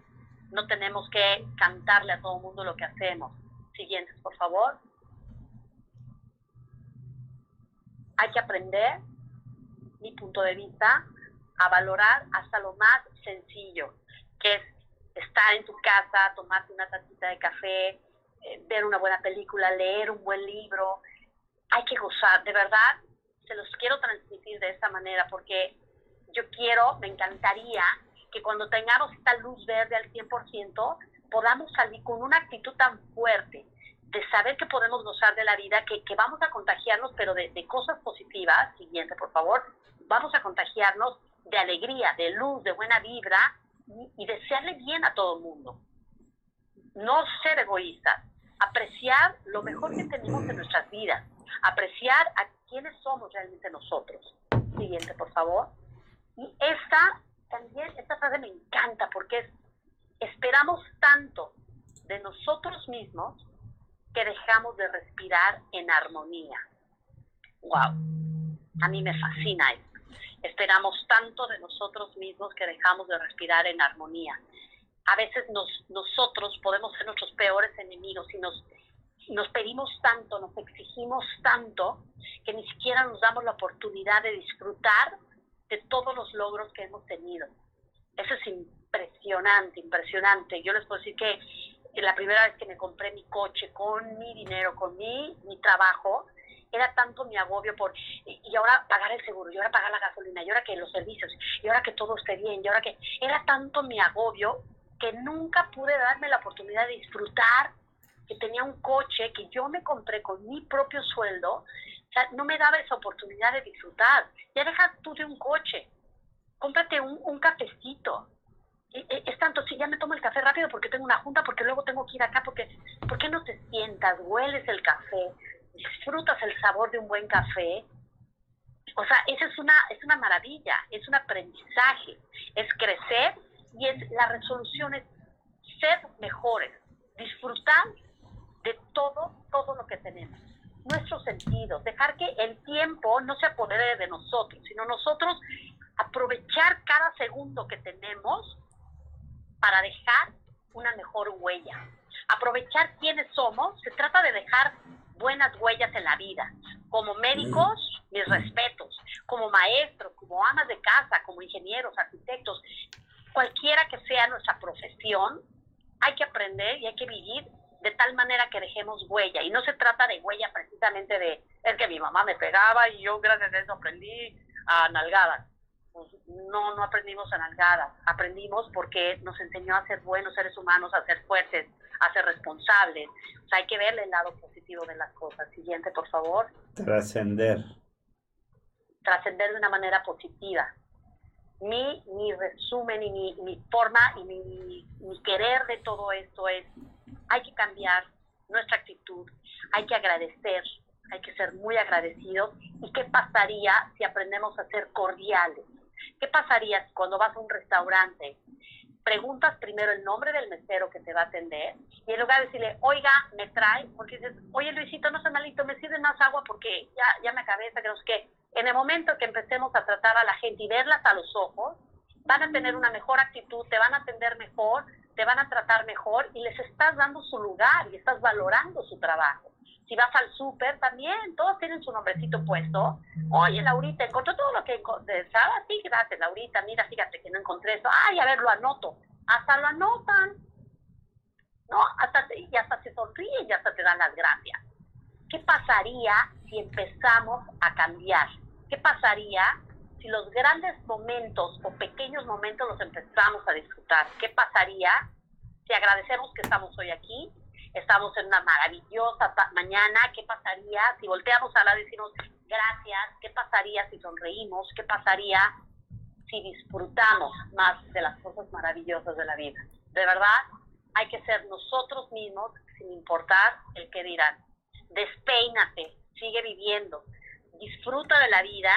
no tenemos que cantarle a todo el mundo lo que hacemos. Siguientes, por favor. Hay que aprender, mi punto de vista, a valorar hasta lo más sencillo, que es estar en tu casa, tomarte una tacita de café, eh, ver una buena película, leer un buen libro. Hay que gozar, de verdad, se los quiero transmitir de esta manera porque yo quiero, me encantaría que cuando tengamos esta luz verde al 100%, podamos salir con una actitud tan fuerte de saber que podemos gozar de la vida, que, que vamos a contagiarnos, pero de, de, cosas positivas, siguiente por favor, vamos a contagiarnos de alegría, de luz, de buena vibra y, y desearle bien a todo el mundo. No ser egoístas, apreciar lo mejor que tenemos en nuestras vidas, apreciar a quiénes somos realmente nosotros. Siguiente, por favor. Y esta también esta frase me encanta porque es, esperamos tanto de nosotros mismos que dejamos de respirar en armonía. ¡Wow! A mí me fascina esto. Esperamos tanto de nosotros mismos que dejamos de respirar en armonía. A veces nos, nosotros podemos ser nuestros peores enemigos y nos, nos pedimos tanto, nos exigimos tanto, que ni siquiera nos damos la oportunidad de disfrutar de todos los logros que hemos tenido. Eso es impresionante, impresionante. Yo les puedo decir que la primera vez que me compré mi coche con mi dinero, con mi, mi trabajo, era tanto mi agobio por, y, ahora pagar el seguro, y ahora pagar la gasolina, y ahora que los servicios, y ahora que todo esté bien, y ahora que, era tanto mi agobio que nunca pude darme la oportunidad de disfrutar que tenía un coche que yo me compré con mi propio sueldo, sea, no me daba esa oportunidad de disfrutar. Ya dejas tú de un coche, cómprate un, un cafecito. Es tanto, si ya me tomo el café rápido porque tengo una junta, porque luego tengo que ir acá, porque ¿por qué no te sientas, hueles el café, disfrutas el sabor de un buen café? O sea, esa es una, es una maravilla, es un aprendizaje, es crecer y es la resolución es ser mejores, disfrutar de todo, todo lo que tenemos nuestros sentidos, dejar que el tiempo no se apodere de nosotros, sino nosotros aprovechar cada segundo que tenemos para dejar una mejor huella. Aprovechar quiénes somos, se trata de dejar buenas huellas en la vida. Como médicos, mis respetos. Como maestros, como amas de casa, como ingenieros, arquitectos, cualquiera que sea nuestra profesión, hay que aprender y hay que vivir de tal manera que dejemos huella. Y no se trata de huella precisamente de, es que mi mamá me pegaba y yo gracias a eso aprendí a nalgadas. Pues no, no aprendimos a nalgadas, aprendimos porque nos enseñó a ser buenos seres humanos, a ser fuertes, a ser responsables. O sea, hay que ver el lado positivo de las cosas. Siguiente, por favor. Trascender. Trascender de una manera positiva. Mi, mi resumen y mi, mi forma y mi, mi querer de todo esto es, hay que cambiar nuestra actitud, hay que agradecer, hay que ser muy agradecidos. ¿Y qué pasaría si aprendemos a ser cordiales? ¿Qué pasaría cuando vas a un restaurante preguntas primero el nombre del mesero que te va a atender y en lugar de decirle, oiga, me trae, porque dices, oye Luisito, no sé malito, me sirve más agua porque ya, ya me acabé que. En el momento que empecemos a tratar a la gente y verlas a los ojos, van a tener una mejor actitud, te van a atender mejor, te van a tratar mejor y les estás dando su lugar y estás valorando su trabajo. Si vas al súper también, todos tienen su nombrecito puesto. Oye, Laurita, encontró todo lo que deseaba. Sí, gracias, Laurita. Mira, fíjate que no encontré eso. Ay, a ver, lo anoto. Hasta lo anotan. ¿No? Hasta, y hasta se sonríen y hasta te dan las gracias. ¿Qué pasaría si empezamos a cambiar? ¿Qué pasaría si los grandes momentos o pequeños momentos los empezamos a disfrutar? ¿Qué pasaría si agradecemos que estamos hoy aquí estamos en una maravillosa mañana, ¿qué pasaría si volteamos a la decimos gracias? ¿Qué pasaría si sonreímos? ¿Qué pasaría si disfrutamos más de las cosas maravillosas de la vida? De verdad, hay que ser nosotros mismos sin importar el que dirán. Despeínate, sigue viviendo, disfruta de la vida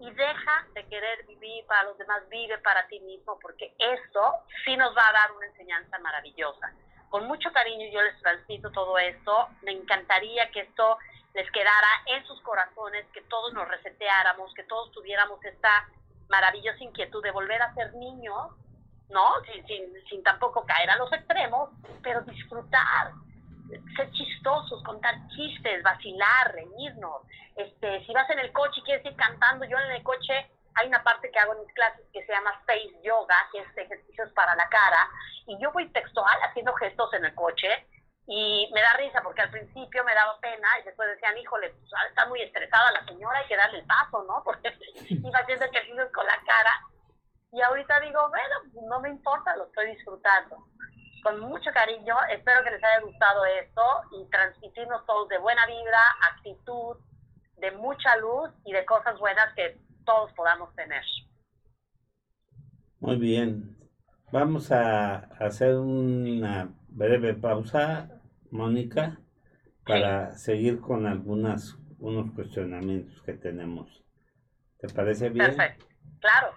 y deja de querer vivir para los demás, vive para ti mismo, porque eso sí nos va a dar una enseñanza maravillosa con mucho cariño yo les transmito todo esto. Me encantaría que esto les quedara en sus corazones, que todos nos reseteáramos, que todos tuviéramos esta maravillosa inquietud de volver a ser niños, ¿no? Sin, sin, tampoco caer a los extremos, pero disfrutar, ser chistosos, contar chistes, vacilar, reírnos. Este, si vas en el coche y quieres ir cantando, yo en el coche hay una parte que hago en mis clases que se llama Face Yoga, que es ejercicios para la cara, y yo voy textual haciendo gestos en el coche, y me da risa porque al principio me daba pena y después decían, híjole, pues, está muy estresada la señora, hay que darle el paso, ¿no? Porque iba haciendo ejercicios con la cara. Y ahorita digo, bueno, no me importa, lo estoy disfrutando. Con mucho cariño, espero que les haya gustado esto y transmitirnos todos de buena vibra, actitud, de mucha luz y de cosas buenas que todos podamos tener. Muy bien. Vamos a hacer una breve pausa, Mónica, para seguir con algunas unos cuestionamientos que tenemos. ¿Te parece bien? Perfecto. Claro.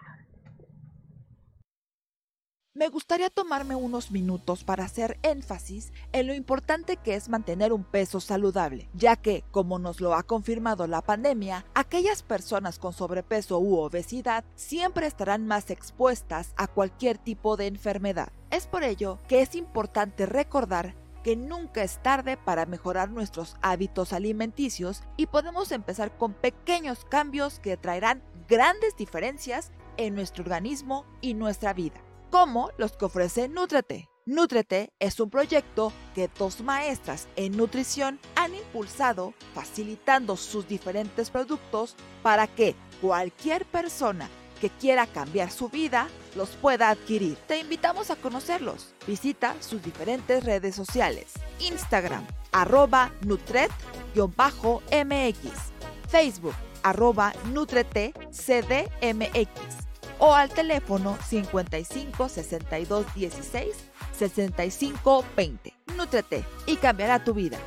Me gustaría tomarme unos minutos para hacer énfasis en lo importante que es mantener un peso saludable, ya que, como nos lo ha confirmado la pandemia, aquellas personas con sobrepeso u obesidad siempre estarán más expuestas a cualquier tipo de enfermedad. Es por ello que es importante recordar que nunca es tarde para mejorar nuestros hábitos alimenticios y podemos empezar con pequeños cambios que traerán grandes diferencias en nuestro organismo y nuestra vida como los que ofrece Nutrete. Nutrete es un proyecto que dos maestras en nutrición han impulsado facilitando sus diferentes productos para que cualquier persona que quiera cambiar su vida los pueda adquirir. Te invitamos a conocerlos. Visita sus diferentes redes sociales. Instagram, arroba Nutret-MX. Facebook, arroba Nutrete CDMX o al teléfono 55 62 16 65 20. Nútrete y cambiará tu vida.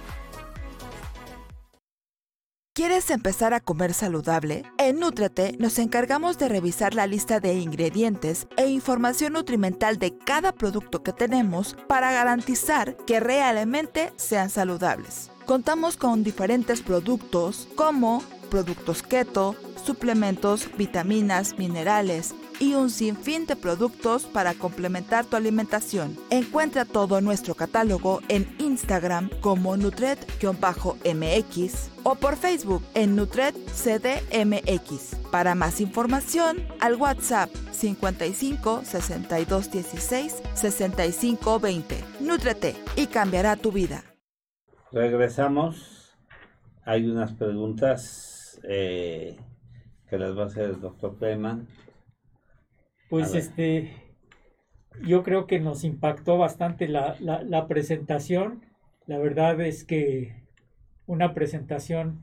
¿Quieres empezar a comer saludable? En Nútrete nos encargamos de revisar la lista de ingredientes e información nutrimental de cada producto que tenemos para garantizar que realmente sean saludables. Contamos con diferentes productos como productos keto, suplementos, vitaminas, minerales, y un sinfín de productos para complementar tu alimentación. Encuentra todo nuestro catálogo en Instagram como Nutret-MX o por Facebook en Nutret CDMX. Para más información, al WhatsApp 55 62 16 65 20. Nutrete y cambiará tu vida. Regresamos. Hay unas preguntas eh, que las va a hacer el doctor Peyman. Pues este, yo creo que nos impactó bastante la, presentación La verdad es que una presentación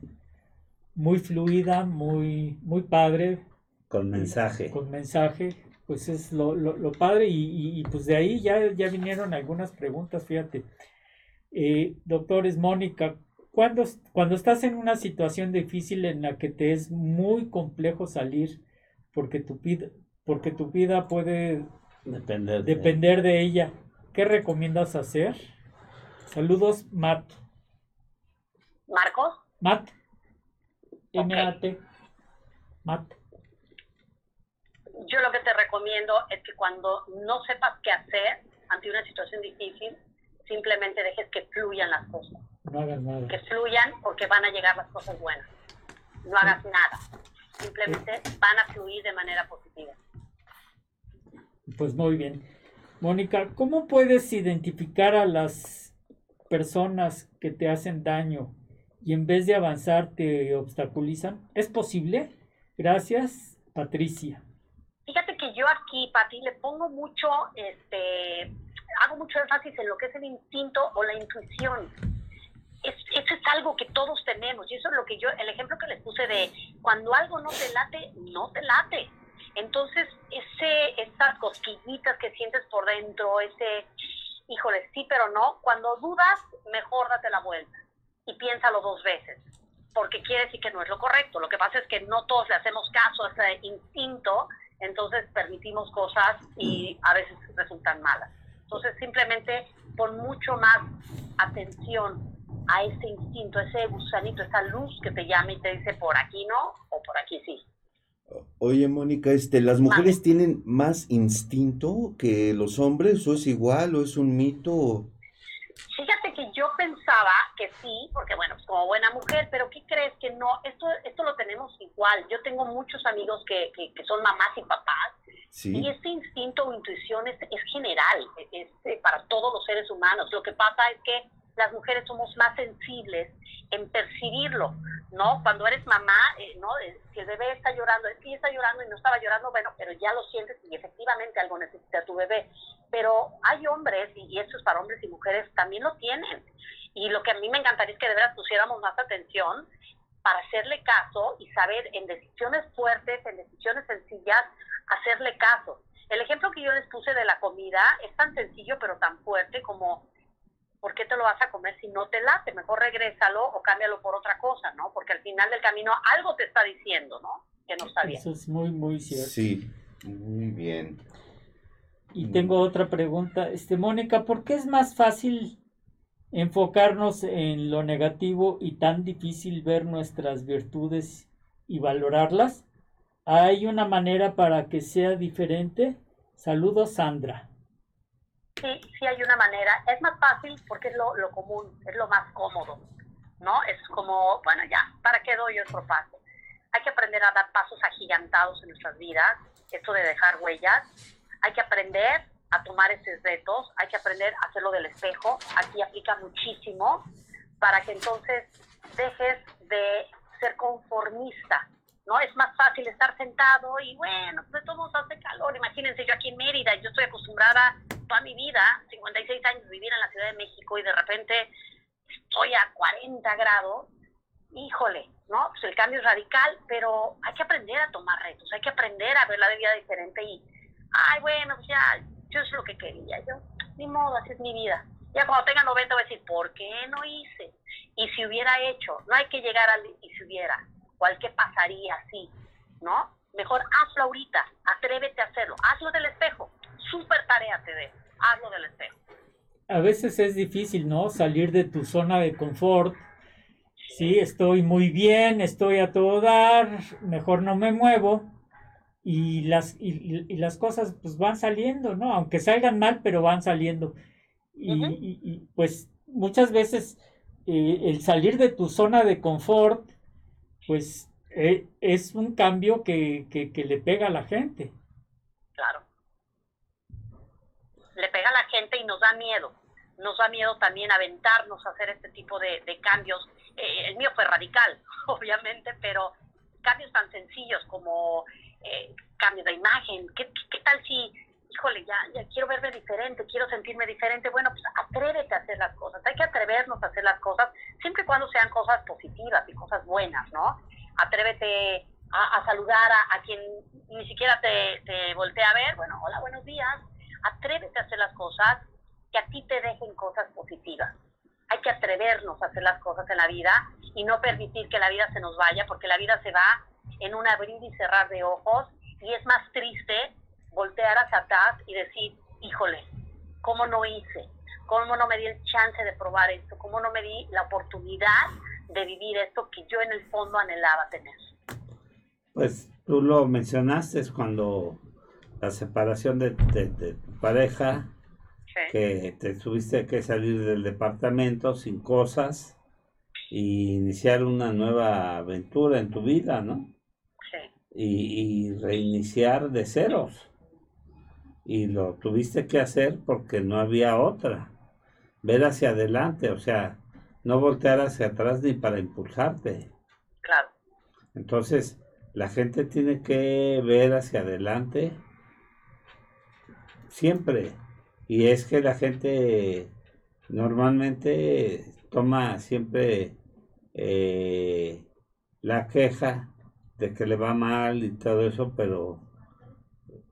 muy fluida, muy, muy padre. Con mensaje. Con mensaje, pues es lo, lo, padre y, pues de ahí ya, ya vinieron algunas preguntas, fíjate. Eh, doctores, Mónica, cuando, cuando estás en una situación difícil en la que te es muy complejo salir porque tu vida, porque tu vida puede depender, depender de ella, ¿qué recomiendas hacer? Saludos, Matt. ¿Marcos? Matt. M-A-T. Matt. Yo lo que te recomiendo es que cuando no sepas qué hacer ante una situación difícil, simplemente dejes que fluyan las cosas. No hagas nada. Que fluyan porque van a llegar las cosas buenas. No hagas nada. Simplemente van a fluir de manera positiva. Pues muy bien. Mónica, ¿cómo puedes identificar a las personas que te hacen daño y en vez de avanzar te obstaculizan? ¿Es posible? Gracias, Patricia. Fíjate que yo aquí, Pati, le pongo mucho, este, hago mucho énfasis en lo que es el instinto o la intuición. Es, eso es algo que todos tenemos y eso es lo que yo, el ejemplo que les puse de cuando algo no te late, no te late. Entonces, ese, esas cosquillitas que sientes por dentro, ese, híjole, sí, pero no, cuando dudas, mejor date la vuelta y piénsalo dos veces, porque quiere decir que no es lo correcto. Lo que pasa es que no todos le hacemos caso a ese instinto, entonces permitimos cosas y a veces resultan malas. Entonces simplemente pon mucho más atención a ese instinto, ese gusanito, esa luz que te llama y te dice por aquí no o por aquí sí. Oye, Mónica, este, ¿las mujeres tienen más instinto que los hombres o es igual o es un mito? Fíjate que yo pensaba que sí, porque bueno, pues como buena mujer, pero ¿qué crees que no? Esto, esto lo tenemos igual. Yo tengo muchos amigos que, que, son mamás y papás, y este instinto o intuición es, es general, es, es, para todos los seres humanos. Lo que pasa es que las mujeres somos más sensibles en percibirlo, ¿no? Cuando eres mamá, eh, ¿no? Eh, si el bebé está llorando, sí está llorando y no estaba llorando, bueno, pero ya lo sientes y efectivamente algo necesita tu bebé. Pero hay hombres, y, esto es para hombres y mujeres, también lo tienen. Y lo que a mí me encantaría es que de verdad pusiéramos más atención para hacerle caso y saber en decisiones fuertes, en decisiones sencillas, hacerle caso. El ejemplo que yo les puse de la comida es tan sencillo pero tan fuerte como ¿por qué te lo vas a comer si no te late? Mejor regrésalo o cámbialo por otra cosa, ¿no? Porque al final del camino algo te está diciendo, ¿no? Que no está bien. Eso es muy, muy cierto. Sí, muy bien. Y tengo otra pregunta. Este, Mónica, ¿por qué es más fácil enfocarnos en lo negativo y tan difícil ver nuestras virtudes y valorarlas? ¿Hay una manera para que sea diferente? Saludos, Sandra sí, sí hay una manera. Es más fácil porque es lo, común, es lo más cómodo, ¿no? Es como, bueno, ya, ¿para qué doy otro paso? Hay que aprender a dar pasos agigantados en nuestras vidas, esto de dejar huellas. Hay que aprender a tomar esos retos, hay que aprender a hacerlo del espejo. Aquí aplica muchísimo para que entonces dejes de ser conformista, ¿no? Es más fácil estar sentado y bueno, de todos hace calor. Imagínense yo aquí en Mérida, yo estoy acostumbrada toda mi vida, 56 años, vivir en la Ciudad de México y de repente estoy a 40 grados. Híjole, ¿no? Pues el cambio es radical, pero hay que aprender a tomar retos, hay que aprender a ver la vida diferente y, ay, bueno, pues ya, yo es lo que quería, yo, ni modo, así es mi vida. Ya cuando tenga 90 voy a decir, ¿por qué no hice? Y si hubiera hecho, no hay que llegar al y si hubiera cuál qué pasaría así, ¿no? Mejor hazlo ahorita, atrévete a hacerlo, hazlo del espejo, súper tarea te dejo, hazlo del espejo. A veces es difícil, ¿no? Salir de tu zona de confort. Sí, estoy muy bien, estoy a todo dar, mejor no me muevo. Y las, y, las cosas pues van saliendo, ¿no? Aunque salgan mal, pero van saliendo. Y, pues muchas veces eh, el salir de tu zona de confort pues eh, es un cambio que, que, le pega a la gente. Claro. Le pega a la gente y nos da miedo. Nos da miedo también aventarnos a hacer este tipo de, cambios. Eh, el mío fue radical, obviamente, pero cambios tan sencillos como eh, cambio de imagen. ¿Qué, ¿Qué, tal si, híjole, ya, ya quiero verme diferente, quiero sentirme diferente? Bueno, pues atrévete a hacer las cosas. Hay que atrever atrevernos a hacer las cosas, siempre y cuando sean cosas positivas y cosas buenas, ¿no? Atrévete a, saludar a, quien ni siquiera te, te voltea a ver, bueno, hola, buenos días, atrévete a hacer las cosas que a ti te dejen cosas positivas. Hay que atrevernos a hacer las cosas en la vida y no permitir que la vida se nos vaya, porque la vida se va en un abrir y cerrar de ojos y es más triste voltear hacia atrás y decir, híjole, ¿cómo no hice? ¿Cómo no me di el chance de probar esto? ¿Cómo no me di la oportunidad de vivir esto que yo en el fondo anhelaba tener? Pues tú lo mencionaste cuando la separación de, tu pareja, que te tuviste que salir del departamento sin cosas y iniciar una nueva aventura en tu vida, ¿no? y, reiniciar de ceros. Y lo tuviste que hacer porque no había otra. Ver hacia adelante, o sea, no voltear hacia atrás ni para impulsarte. Claro. Entonces, la gente tiene que ver hacia adelante siempre. Y es que la gente normalmente toma siempre eh, la queja de que le va mal y todo eso, pero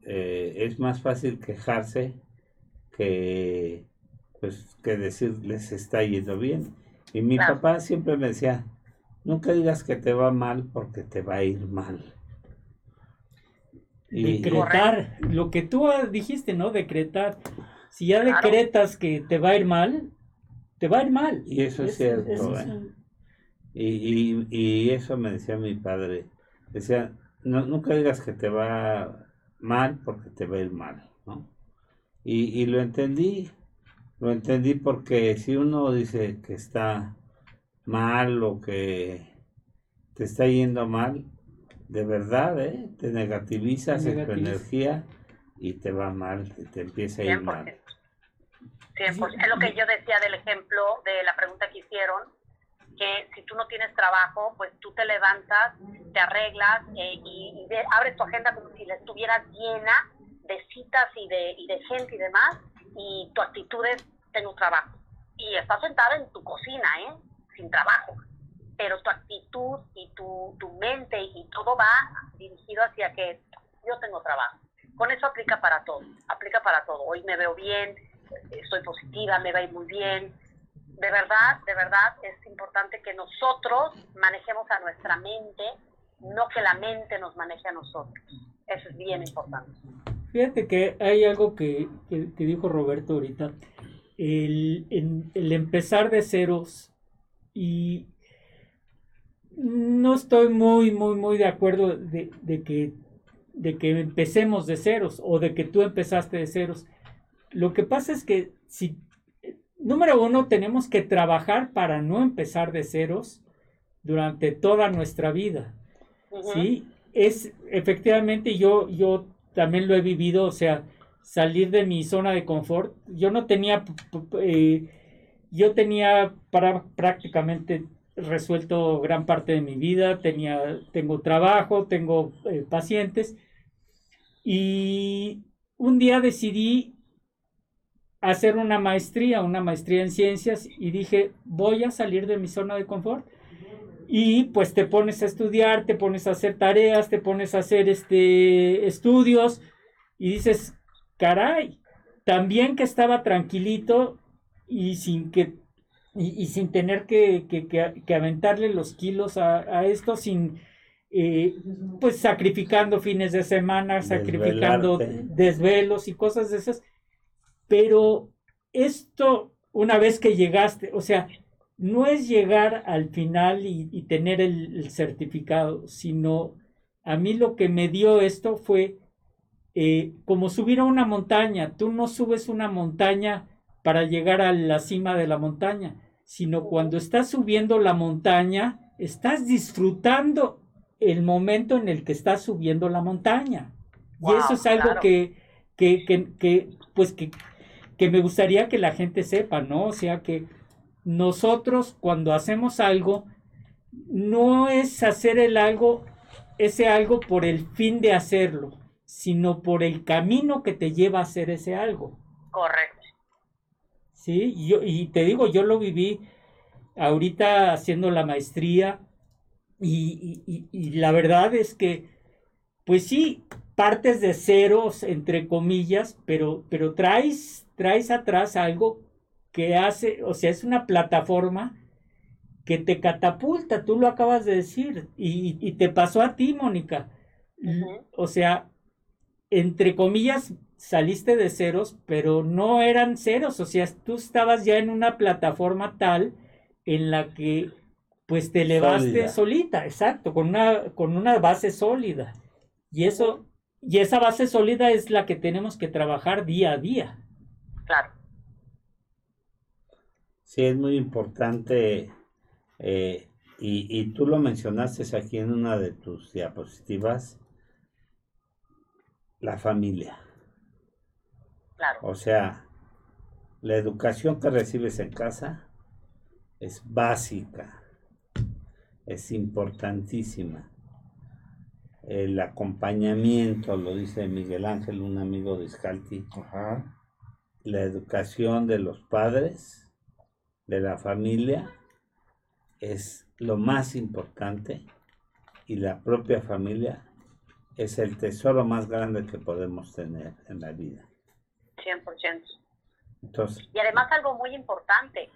eh, es más fácil quejarse que pues que decir les está yendo bien. Y mi papá siempre me decía, nunca digas que te va mal porque te va a ir mal. Decretar, lo que tú dijiste, ¿no? Decretar. Si ya decretas que te va a ir mal, te va a ir mal. Y eso es, cierto. ¿eh? y, y, eso me decía mi padre. Decía, no, nunca digas que te va mal porque te va a ir mal, ¿no? Y, lo entendí, lo entendí porque si uno dice que está mal o que te está yendo mal, de verdad, ¿eh? Te negativizas en tu energía y te va mal, te empieza a ir mal. 100%. Es lo que yo decía del ejemplo de la pregunta que hicieron, que si tú no tienes trabajo, pues tú te levantas, te arreglas eh, y, abres tu agenda como si la estuvieras llena de citas y de, y de gente y demás, y tu actitud es, tengo trabajo. Y estás sentada en tu cocina, ¿eh? Sin trabajo. Pero tu actitud y tu, tu mente y todo va dirigido hacia que yo tengo trabajo. Con eso aplica para todo, aplica para todo. Hoy me veo bien, estoy positiva, me va a ir muy bien, de verdad, de verdad es importante que nosotros manejemos a nuestra mente, no que la mente nos maneje a nosotros. Eso es bien importante. Fíjate que hay algo que, dijo Roberto ahorita, el, el, empezar de ceros y no estoy muy, muy, muy de acuerdo de, de, que, de que empecemos de ceros o de que tú empezaste de ceros. Lo que pasa es que si número uno, tenemos que trabajar para no empezar de ceros durante toda nuestra vida. Sí, es efectivamente yo, yo también lo he vivido, o sea, salir de mi zona de confort. Yo no tenía, eh, yo tenía para prácticamente resuelto gran parte de mi vida, tenía, tengo trabajo, tengo eh, pacientes y un día decidí hacer una maestría, una maestría en ciencias y dije, voy a salir de mi zona de confort. Y pues te pones a estudiar, te pones a hacer tareas, te pones a hacer este, estudios y dices, caray, también que estaba tranquilito y sin que y, sin tener que, que, aventarle los kilos a, esto, sin eh, pues sacrificando fines de semana, sacrificando desvelos y cosas de esas. Pero esto, una vez que llegaste, o sea, no es llegar al final y, tener el, certificado, sino a mí lo que me dio esto fue eh, como subir a una montaña. Tú no subes una montaña para llegar a la cima de la montaña, sino cuando estás subiendo la montaña, estás disfrutando el momento en el que estás subiendo la montaña. y eso es algo que, que, que, pues que que me gustaría que la gente sepa, ¿no? O sea que nosotros cuando hacemos algo, no es hacer el algo, ese algo por el fin de hacerlo, sino por el camino que te lleva a hacer ese algo. Correcto. Sí, y, yo, y te digo, yo lo viví ahorita haciendo la maestría y, y, la verdad es que, pues sí, partes de ceros, entre comillas, pero, pero traes, traes atrás algo que hace, o sea, es una plataforma que te catapulta, tú lo acabas de decir, y, te pasó a ti, Mónica. O sea, entre comillas, saliste de ceros, pero no eran ceros, o sea, tú estabas ya en una plataforma tal en la que pues te elevaste solita, exacto, con una, con una base sólida. Y eso, y esa base sólida es la que tenemos que trabajar día a día. Claro. Sí, es muy importante, eh, y, y, tú lo mencionaste aquí en una de tus diapositivas, la familia. Claro. O sea, la educación que recibes en casa es básica, es importantísima. El acompañamiento, lo dice Miguel Ángel, un amigo de Scalti, la educación de los padres, de la familia, es lo más importante y la propia familia es el tesoro más grande que podemos tener en la vida. 100%. Entonces, y además algo muy importante,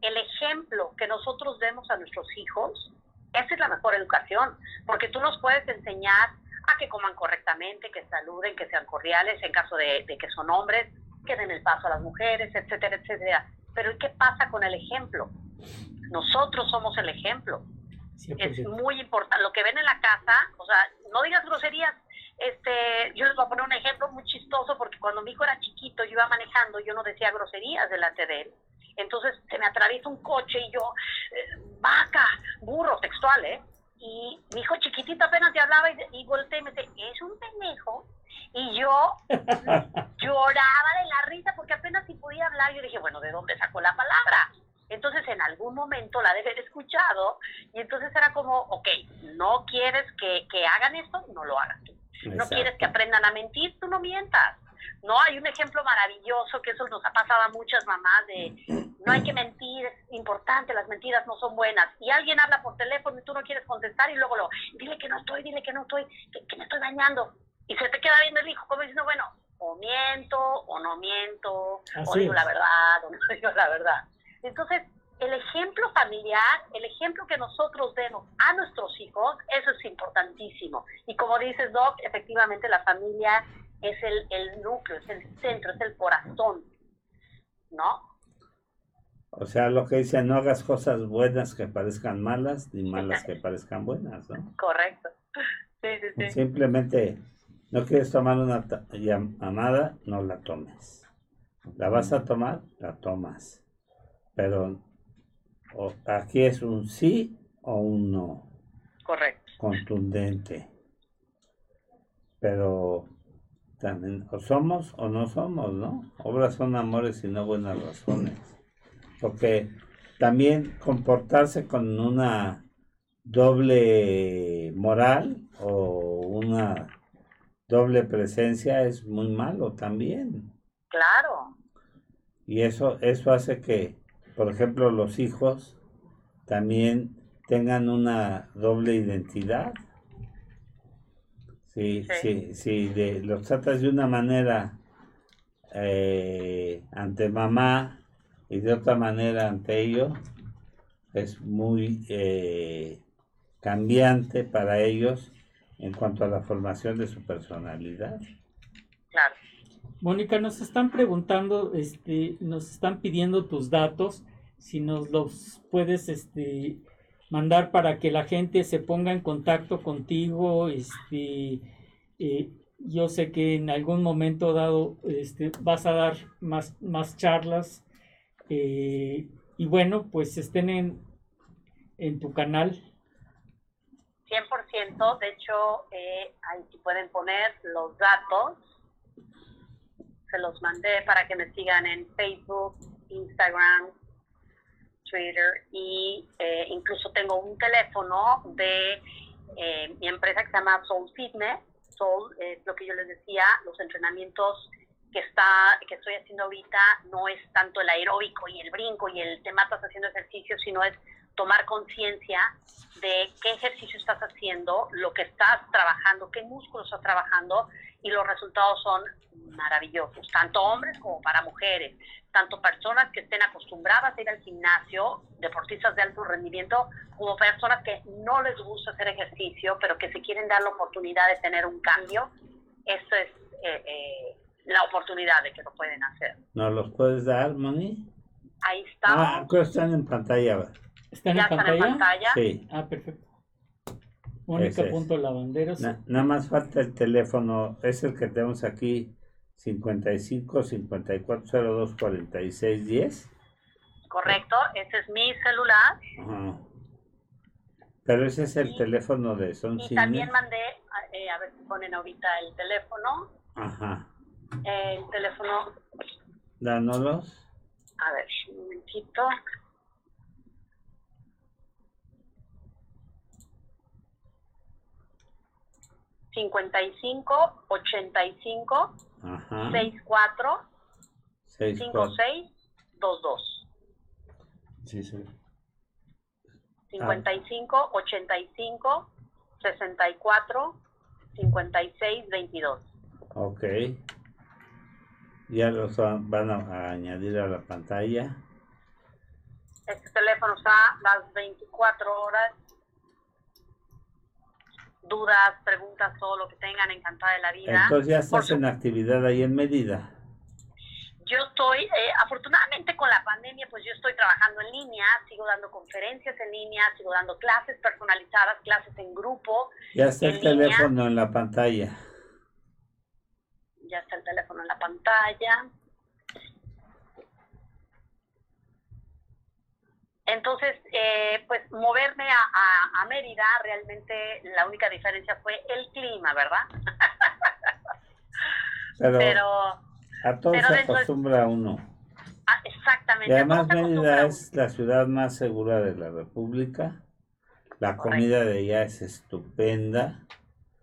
el ejemplo que nosotros demos a nuestros hijos, esa es la mejor educación, porque tú nos puedes enseñar a que coman correctamente, que saluden, que sean cordiales en caso de, que son hombres, que den el paso a las mujeres, etcétera, etcétera. Pero ¿qué pasa con el ejemplo? Nosotros somos el ejemplo. Es muy importante. Lo que ven en la casa, o sea, no digas groserías. Este, yo les voy a poner un ejemplo muy chistoso porque cuando mi hijo era chiquito, yo iba manejando, yo no decía groserías delante de él. Entonces se me atraviesa un coche y yo, eh, vaca, burro, textual, ¿eh? Y mi hijo chiquitito apenas te hablaba y, y volteé y me dice, es un pendejo. Y yo lloraba de la risa porque apenas si podía hablar. Yo dije, bueno, ¿de dónde sacó la palabra? Entonces en algún momento la debe haber escuchado y entonces era como, ok, no quieres que, que hagan esto, no lo hagas tú. No quieres que aprendan a mentir, tú no mientas. No, hay un ejemplo maravilloso que eso nos ha pasado a muchas mamás de no hay que mentir, es importante, las mentiras no son buenas. Y alguien habla por teléfono y tú no quieres contestar y luego lo, dile que no estoy, dile que no estoy, que, me estoy dañando. Y se te queda viendo el hijo como diciendo, bueno, o miento o no miento, o digo la verdad o no digo la verdad. Entonces, el ejemplo familiar, el ejemplo que nosotros demos a nuestros hijos, eso es importantísimo. Y como dices, Doc, efectivamente la familia es el, el núcleo, es el centro, es el corazón, ¿no? O sea, lo que dice, no hagas cosas buenas que parezcan malas, ni malas que parezcan buenas, ¿no? Correcto. Sí, sí, sí. Simplemente, no quieres tomar una llamada, no la tomes. La vas a tomar, la tomas. Pero aquí es un sí o un no. Correcto. Contundente. Pero también, o somos o no somos, ¿no? Obras son amores y no buenas razones. Porque también comportarse con una doble moral o una doble presencia es muy malo también. Claro. Y eso, eso hace que, por ejemplo, los hijos también tengan una doble identidad Sí, sí, sí, de, los tratas de una manera eh, ante mamá y de otra manera ante ellos, es muy eh, cambiante para ellos en cuanto a la formación de su personalidad. Claro. Mónica, nos están preguntando, este, nos están pidiendo tus datos, si nos los puedes, este, mandar para que la gente se ponga en contacto contigo. Este, eh, yo sé que en algún momento dado este, vas a dar más, más charlas. Eh, y bueno, pues estén en, en tu canal. 100%, de hecho, eh, ahí pueden poner los datos. Se los mandé para que me sigan en Facebook, Instagram, Twitter y eh, incluso tengo un teléfono de eh, mi empresa que se llama Soul Fitness. Soul es lo que yo les decía, los entrenamientos que, está, que estoy haciendo ahorita no es tanto el aeróbico y el brinco y el te matas haciendo ejercicio, sino es tomar conciencia de qué ejercicio estás haciendo, lo que estás trabajando, qué músculos estás trabajando y los resultados son maravillosos, tanto hombres como para mujeres, tanto personas que estén acostumbradas a ir al gimnasio, deportistas de alto rendimiento, como personas que no les gusta hacer ejercicio, pero que se quieren dar la oportunidad de tener un cambio. Eso es eh, eh, la oportunidad de que lo pueden hacer. ¿Nos los puedes dar, Moni? Ahí estamos. Ah, están en pantalla. ¿Están, en, pantalla? están en pantalla? Sí. Ah, perfecto. Única punto lavanderos. nada más falta el teléfono, es el que tenemos aquí, 55 54 02 46 10. Correcto, ese es mi celular. Ajá. Pero ese es el teléfono de Son Y también mandé, eh, a ver si ponen ahorita el teléfono. Ajá. El teléfono. Dánolos. A ver, un momentito. 55 85 64 56 22. Sí, sí. 55 85 64 56 22. Ok. Ya los van a añadir a la pantalla. Este teléfono está las 24 horas dudas, preguntas, todo lo que tengan, encantada de la vida. Entonces ya estás en actividad ahí en medida. Yo estoy, eh, afortunadamente con la pandemia, pues yo estoy trabajando en línea, sigo dando conferencias en línea, sigo dando clases personalizadas, clases en grupo. Ya está el teléfono en la pantalla. Ya está el teléfono en la pantalla. Entonces, eh, pues moverme a, Mérida, realmente la única diferencia fue el clima, ¿verdad? Pero, a todo se acostumbra uno. Ah, exactamente. Y además Mérida es la ciudad más segura de la República. La comida de ella es estupenda.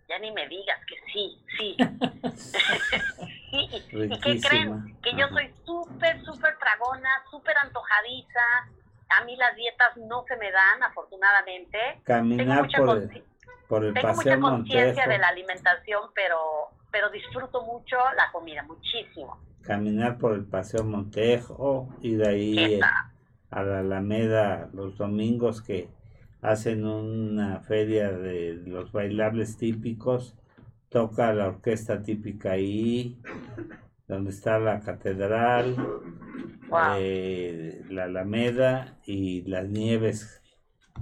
Ya ni me digas que sí, sí. ¿Y qué creen? Que yo soy súper, súper tragona, súper antojadiza a mí las dietas no se me dan, afortunadamente. Caminar por el, por el Tengo mucha conciencia de la alimentación, pero, pero disfruto mucho la comida, muchísimo. Caminar por el Paseo Montejo, y de ahí a la Alameda los domingos que hacen una feria de los bailables típicos, toca la orquesta típica ahí, donde está la catedral, eh, la Alameda y las nieves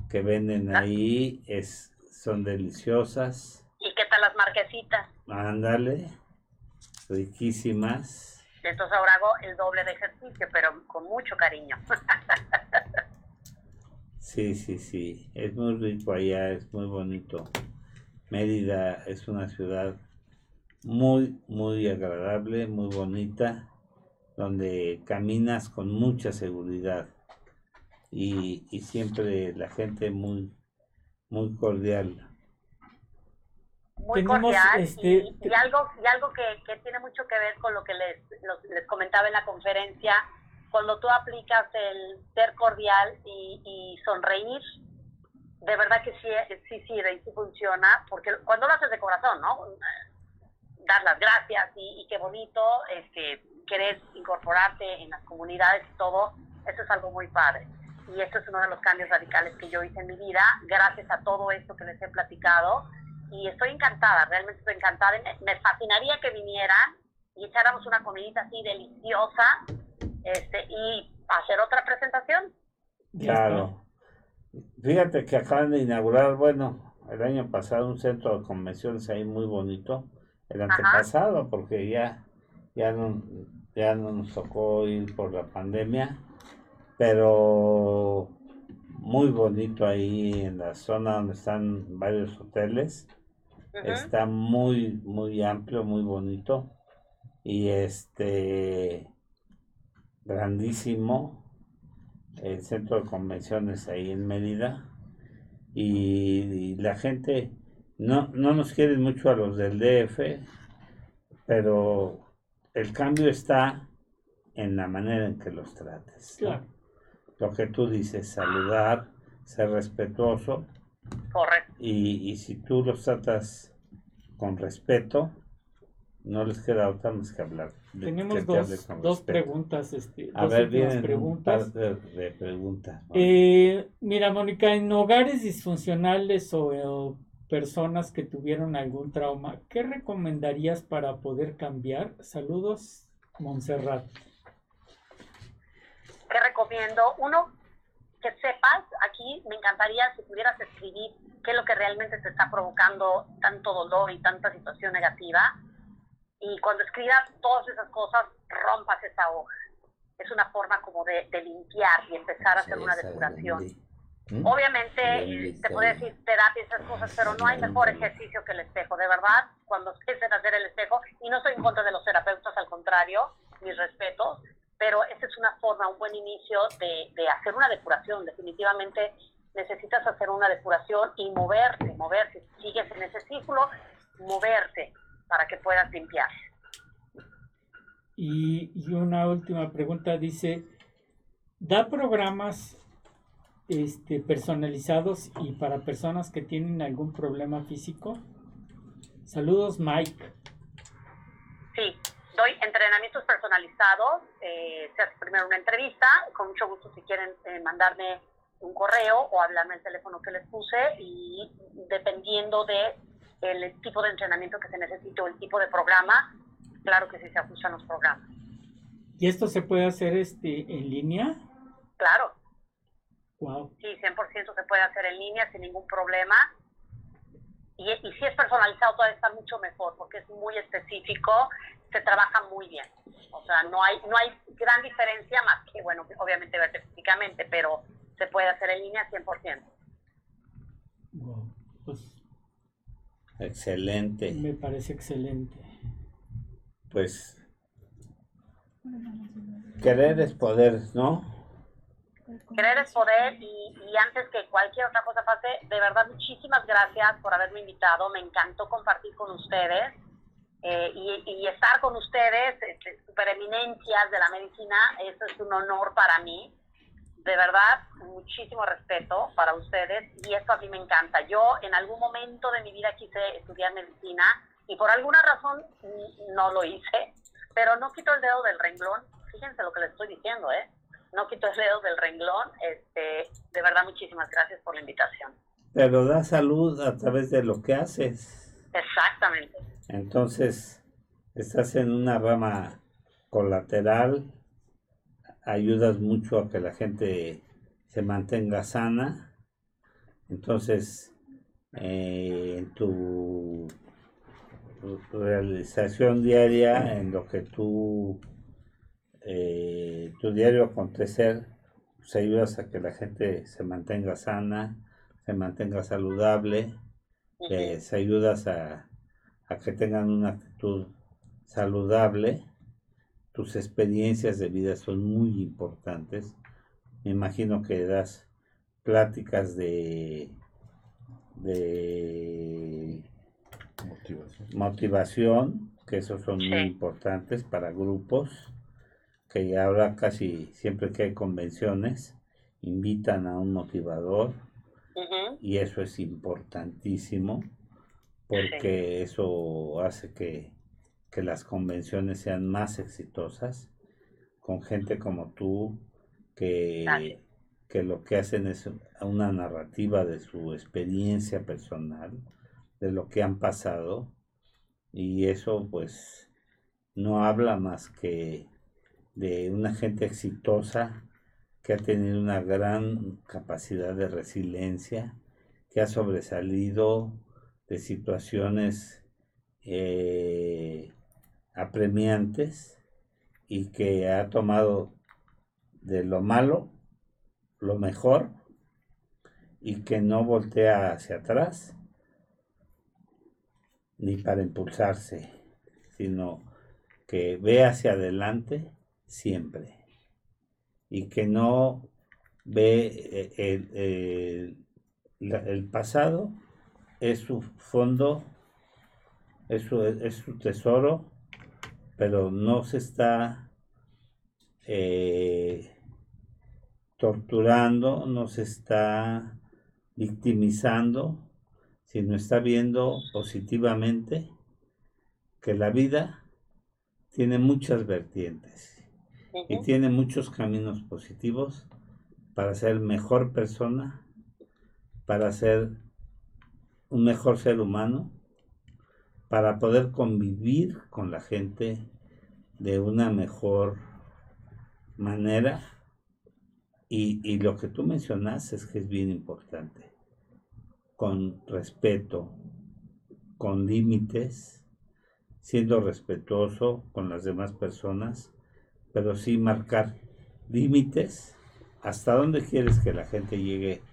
que venden ah. ahí es, son deliciosas. ¿Y qué tal las marquesitas? Ándale, riquísimas. Entonces ahora hago el doble de ejercicio, pero con mucho cariño. sí, sí, sí, es muy rico allá, es muy bonito. Mérida es una ciudad muy, muy agradable, muy bonita, donde caminas con mucha seguridad y, siempre la gente muy, muy cordial. Muy cordial este, y, algo, y algo que, tiene mucho que ver con lo que les, les comentaba en la conferencia, cuando tú aplicas el ser cordial y, y sonreír, de verdad que sí, sí sirve y sí funciona, porque cuando lo haces de corazón, ¿no? Dar las gracias y, qué bonito este, querer incorporarte en las comunidades y todo, eso es algo muy padre. Y esto es uno de los cambios radicales que yo hice en mi vida, gracias a todo esto que les he platicado. Y estoy encantada, realmente estoy encantada. Me fascinaría que vinieran y echáramos una comidita así deliciosa este, y hacer otra presentación. Claro. Fíjate que acaban de inaugurar, bueno, el año pasado un centro de convenciones ahí muy bonito el antepasado, porque ya, ya, no, ya no nos tocó ir por la pandemia, pero muy bonito ahí en la zona donde están varios hoteles. Está muy, muy amplio, muy bonito. Y este, grandísimo, el centro de convenciones ahí en Mérida. y la gente no, no nos quieren mucho a los del DF, pero el cambio está en la manera en que los trates. Lo que tú dices, saludar, ser respetuoso. Correcto. Y, y si tú los tratas con respeto, no les queda otra más que hablar. Tenemos dos, preguntas. Este, a ver, vienen preguntas. de, preguntas. Eh, mira, Mónica, en hogares disfuncionales o, personas que tuvieron algún trauma, ¿qué recomendarías para poder cambiar? Saludos, Montserrat. ¿Qué recomiendo? Uno, que sepas, aquí me encantaría si pudieras escribir qué es lo que realmente te está provocando tanto dolor y tanta situación negativa y cuando escribas todas esas cosas, rompas esa hoja. Es una forma como de, limpiar y empezar a hacer una depuración. ¿Mm? Obviamente, te puede decir terapia y esas cosas, pero no hay mejor ejercicio que el espejo. De verdad, cuando empiecen a hacer el espejo, y no estoy en contra de los terapeutas, al contrario, mis respetos, pero esa es una forma, un buen inicio de, de hacer una depuración. Definitivamente necesitas hacer una depuración y moverte, moverte. Si sigues en ese círculo, moverte para que puedas limpiar. Y, y una última pregunta dice, ¿da programas este, personalizados y para personas que tienen algún problema físico? Saludos, Mike. Sí, doy entrenamientos personalizados. Eh, se hace primero una entrevista. Con mucho gusto, si quieren eh, mandarme un correo o hablarme el teléfono que les puse y dependiendo de el tipo de entrenamiento que se necesite o el tipo de programa, claro que sí se ajustan los programas. ¿Y esto se puede hacer este en línea? Claro. Wow. Sí, 100% se puede hacer en línea sin ningún problema. Y, y si es personalizado todavía está mucho mejor porque es muy específico, se trabaja muy bien. O sea, no hay, no hay gran diferencia más que, bueno, obviamente verte físicamente, pero se puede hacer en línea 100%. Wow. Pues Excelente. Me parece excelente. Pues querer es poder, ¿no? Querer es poder y, antes que cualquier otra cosa pase, de verdad muchísimas gracias por haberme invitado. Me encantó compartir con ustedes eh, y, estar con ustedes, este, super eminencias de la medicina. Eso es un honor para mí de verdad, muchísimo respeto para ustedes y esto a mí me encanta. Yo en algún momento de mi vida quise estudiar medicina y por alguna razón no lo hice, pero no quito el dedo del renglón. Fíjense lo que les estoy diciendo, ¿eh? No quito el dedo del renglón. Este, de verdad, muchísimas gracias por la invitación. Pero da salud a través de lo que haces. Exactamente. Entonces, estás en una rama colateral ayudas mucho a que la gente se mantenga sana. Entonces, eh, en tu realización diaria, en lo que tú, eh, tu diario acontecer, pues ayudas a que la gente se mantenga sana, se mantenga saludable, les ayudas a, a que tengan una actitud saludable tus experiencias de vida son muy importantes. Me imagino que das pláticas de, de motivación. que esos son muy importantes para grupos, que ahora casi siempre que hay convenciones, invitan a un motivador y eso es importantísimo porque eso hace que que las convenciones sean más exitosas, con gente como tú, que, que lo que hacen es una narrativa de su experiencia personal, de lo que han pasado, y eso pues no habla más que de una gente exitosa que ha tenido una gran capacidad de resiliencia, que ha sobresalido de situaciones eh, apremiantes y que ha tomado de lo malo lo mejor y que no voltea hacia atrás ni para impulsarse, sino que ve hacia adelante siempre. Y que no ve eh, el, el, pasado es su fondo, es su, es su tesoro pero no se está eh, torturando, no se está victimizando, sino está viendo positivamente que la vida tiene muchas vertientes y tiene muchos caminos positivos para ser mejor persona, para ser un mejor ser humano, para poder convivir con la gente de una mejor manera. Y, lo que tú mencionas es que es bien importante, con respeto, con límites, siendo respetuoso con las demás personas, pero sí marcar límites hasta dónde quieres que la gente llegue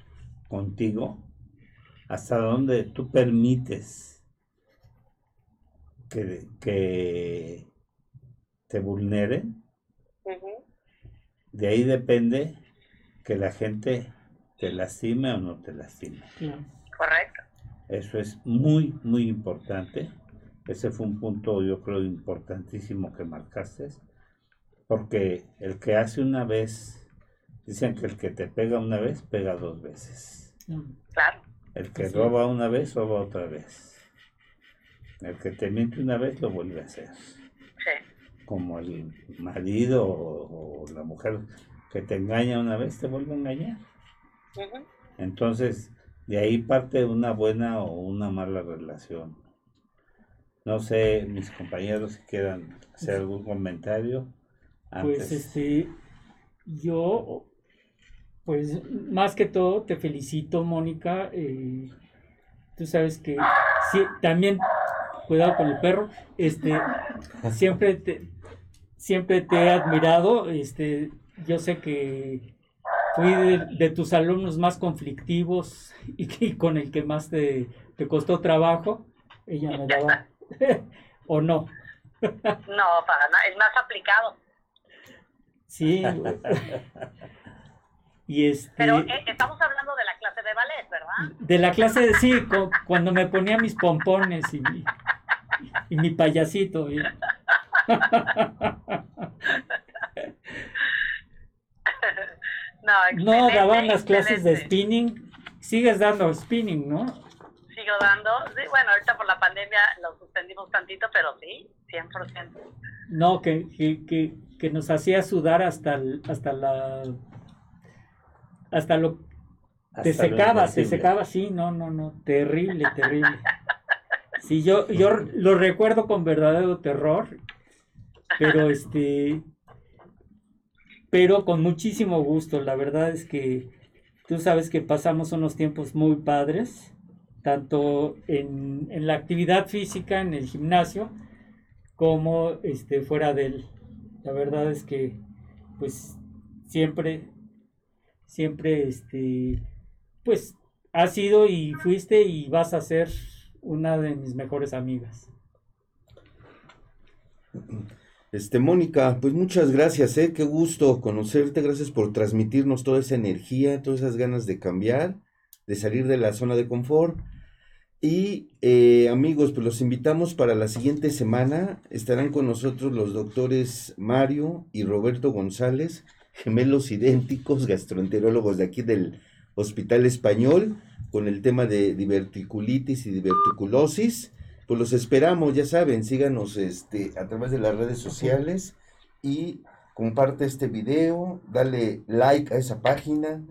contigo, hasta dónde tú permites que, que te vulneren. De ahí depende que la gente te lastime o no te lastime. Correcto. Eso es muy, muy importante. Ese fue un punto, yo creo, importantísimo que marcaste. Porque el que hace una vez Dicen que el que te pega una vez, pega dos veces. Claro. El que roba una vez, roba otra vez. El que te miente una vez, lo vuelve a hacer. Sí. Como el marido o, la mujer que te engaña una vez, te vuelve a engañar. Entonces, de ahí parte una buena o una mala relación. No sé, mis compañeros, si quieran hacer algún comentario. Pues este, yo pues más que todo te felicito, Mónica. Eh, tú sabes que sí, también, cuidado con el perro, este, siempre te, siempre te he admirado. Este, yo sé que fui de, tus alumnos más conflictivos y, con el que más te, te costó trabajo. Ella me daba, ¿o no? No, para nada, es más aplicado. Sí. Y este, Pero eh, estamos hablando de la clase de ballet, ¿verdad? De la clase de sí, cuando me ponía mis pompones y mi, y mi payasito. no, no, daban las clases de spinning. Sigues dando spinning, ¿no? Sigo dando. Sí, bueno, ahorita por la pandemia lo suspendimos tantito, pero sí, 100%. No, que, que, que, que nos hacía sudar hasta, hasta la hasta lo te secaba, te secaba, sí, no, no, no, terrible, terrible. Sí, yo, yo lo recuerdo con verdadero terror, pero este, pero con muchísimo gusto. La verdad es que tú sabes que pasamos unos tiempos muy padres, tanto en, en la actividad física, en el gimnasio, como este, fuera de él. La verdad es que, pues, siempre siempre, este, pues, has sido y fuiste y vas a ser una de mis mejores amigas. Este, Mónica, pues muchas gracias, ¿eh? Qué gusto conocerte, gracias por transmitirnos toda esa energía, todas esas ganas de cambiar, de salir de la zona de confort. Y eh, amigos, pues los invitamos para la siguiente semana. Estarán con nosotros los doctores Mario y Roberto González, gemelos idénticos, gastroenterólogos de aquí del Hospital Español, con el tema de diverticulitis y diverticulosis. Pues los esperamos, ya saben, síganos este, a través de las redes sociales y comparte este video, dale like a esa página,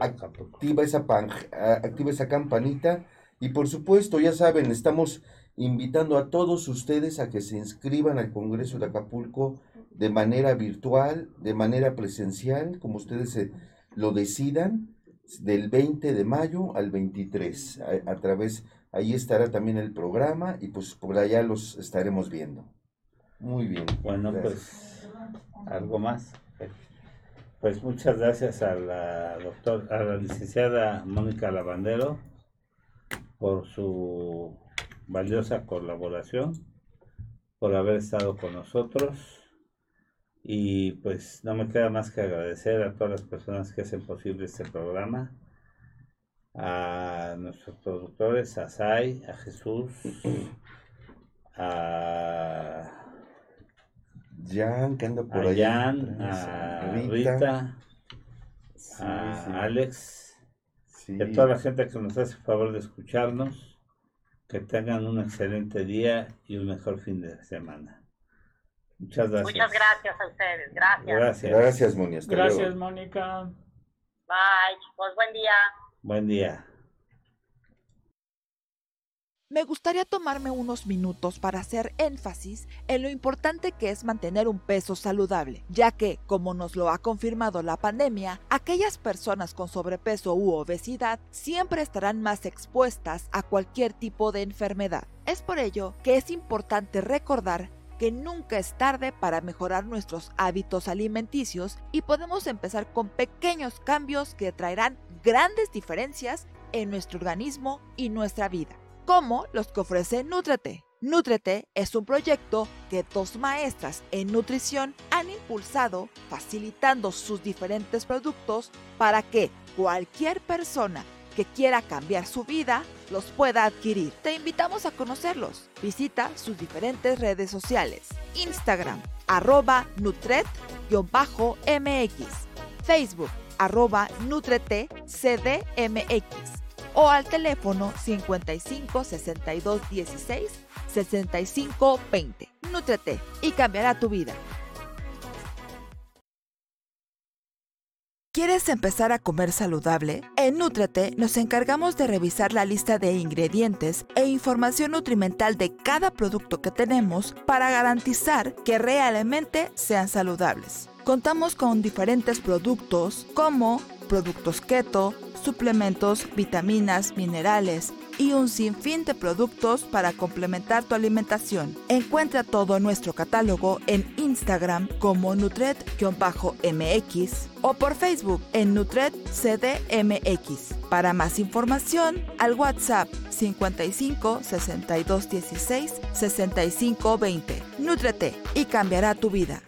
activa esa, activa esa campanita y por supuesto, ya saben, estamos invitando a todos ustedes a que se inscriban al Congreso de Acapulco de manera virtual, de manera presencial, como ustedes lo decidan, del 20 de mayo al 23. A, través, ahí estará también el programa y pues por allá los estaremos viendo. Muy bien. Bueno, pues algo más. Pues muchas gracias a la doctora, a la licenciada Mónica Lavandero por su valiosa colaboración, por haber estado con nosotros y pues no me queda más que agradecer a todas las personas que hacen posible este programa, a nuestros productores, a Sai, a Jesús, a Jan, que anda por a allá. Jan, a Rita, a Alex, y a toda la gente que nos hace el favor de escucharnos. Que tengan un excelente día y un mejor fin de semana. Muchas gracias. Muchas gracias a ustedes. Gracias. Gracias. Gracias, Mónica. Gracias, Mónica. Bye, chicos. Buen día. Buen día. Me gustaría tomarme unos minutos para hacer énfasis en lo importante que es mantener un peso saludable, ya que, como nos lo ha confirmado la pandemia, aquellas personas con sobrepeso u obesidad siempre estarán más expuestas a cualquier tipo de enfermedad. Es por ello que es importante recordar que nunca es tarde para mejorar nuestros hábitos alimenticios y podemos empezar con pequeños cambios que traerán grandes diferencias en nuestro organismo y nuestra vida como los que ofrece Nutrete. Nutrete es un proyecto que dos maestras en nutrición han impulsado facilitando sus diferentes productos para que cualquier persona que quiera cambiar su vida los pueda adquirir. Te invitamos a conocerlos. Visita sus diferentes redes sociales. Instagram, arroba Nutret-MX. Facebook, arroba Nutrete CDMX o al teléfono 55 62 16 65 20. Nútrete y cambiará tu vida. ¿Quieres empezar a comer saludable? En Nútrete nos encargamos de revisar la lista de ingredientes e información nutrimental de cada producto que tenemos para garantizar que realmente sean saludables. Contamos con diferentes productos como productos keto, suplementos, vitaminas, minerales y un sinfín de productos para complementar tu alimentación. Encuentra todo nuestro catálogo en Instagram como Nutret-MX o por Facebook en Nutret CDMX. Para más información, al WhatsApp 55 62 16 65 20. Nútrete y cambiará tu vida.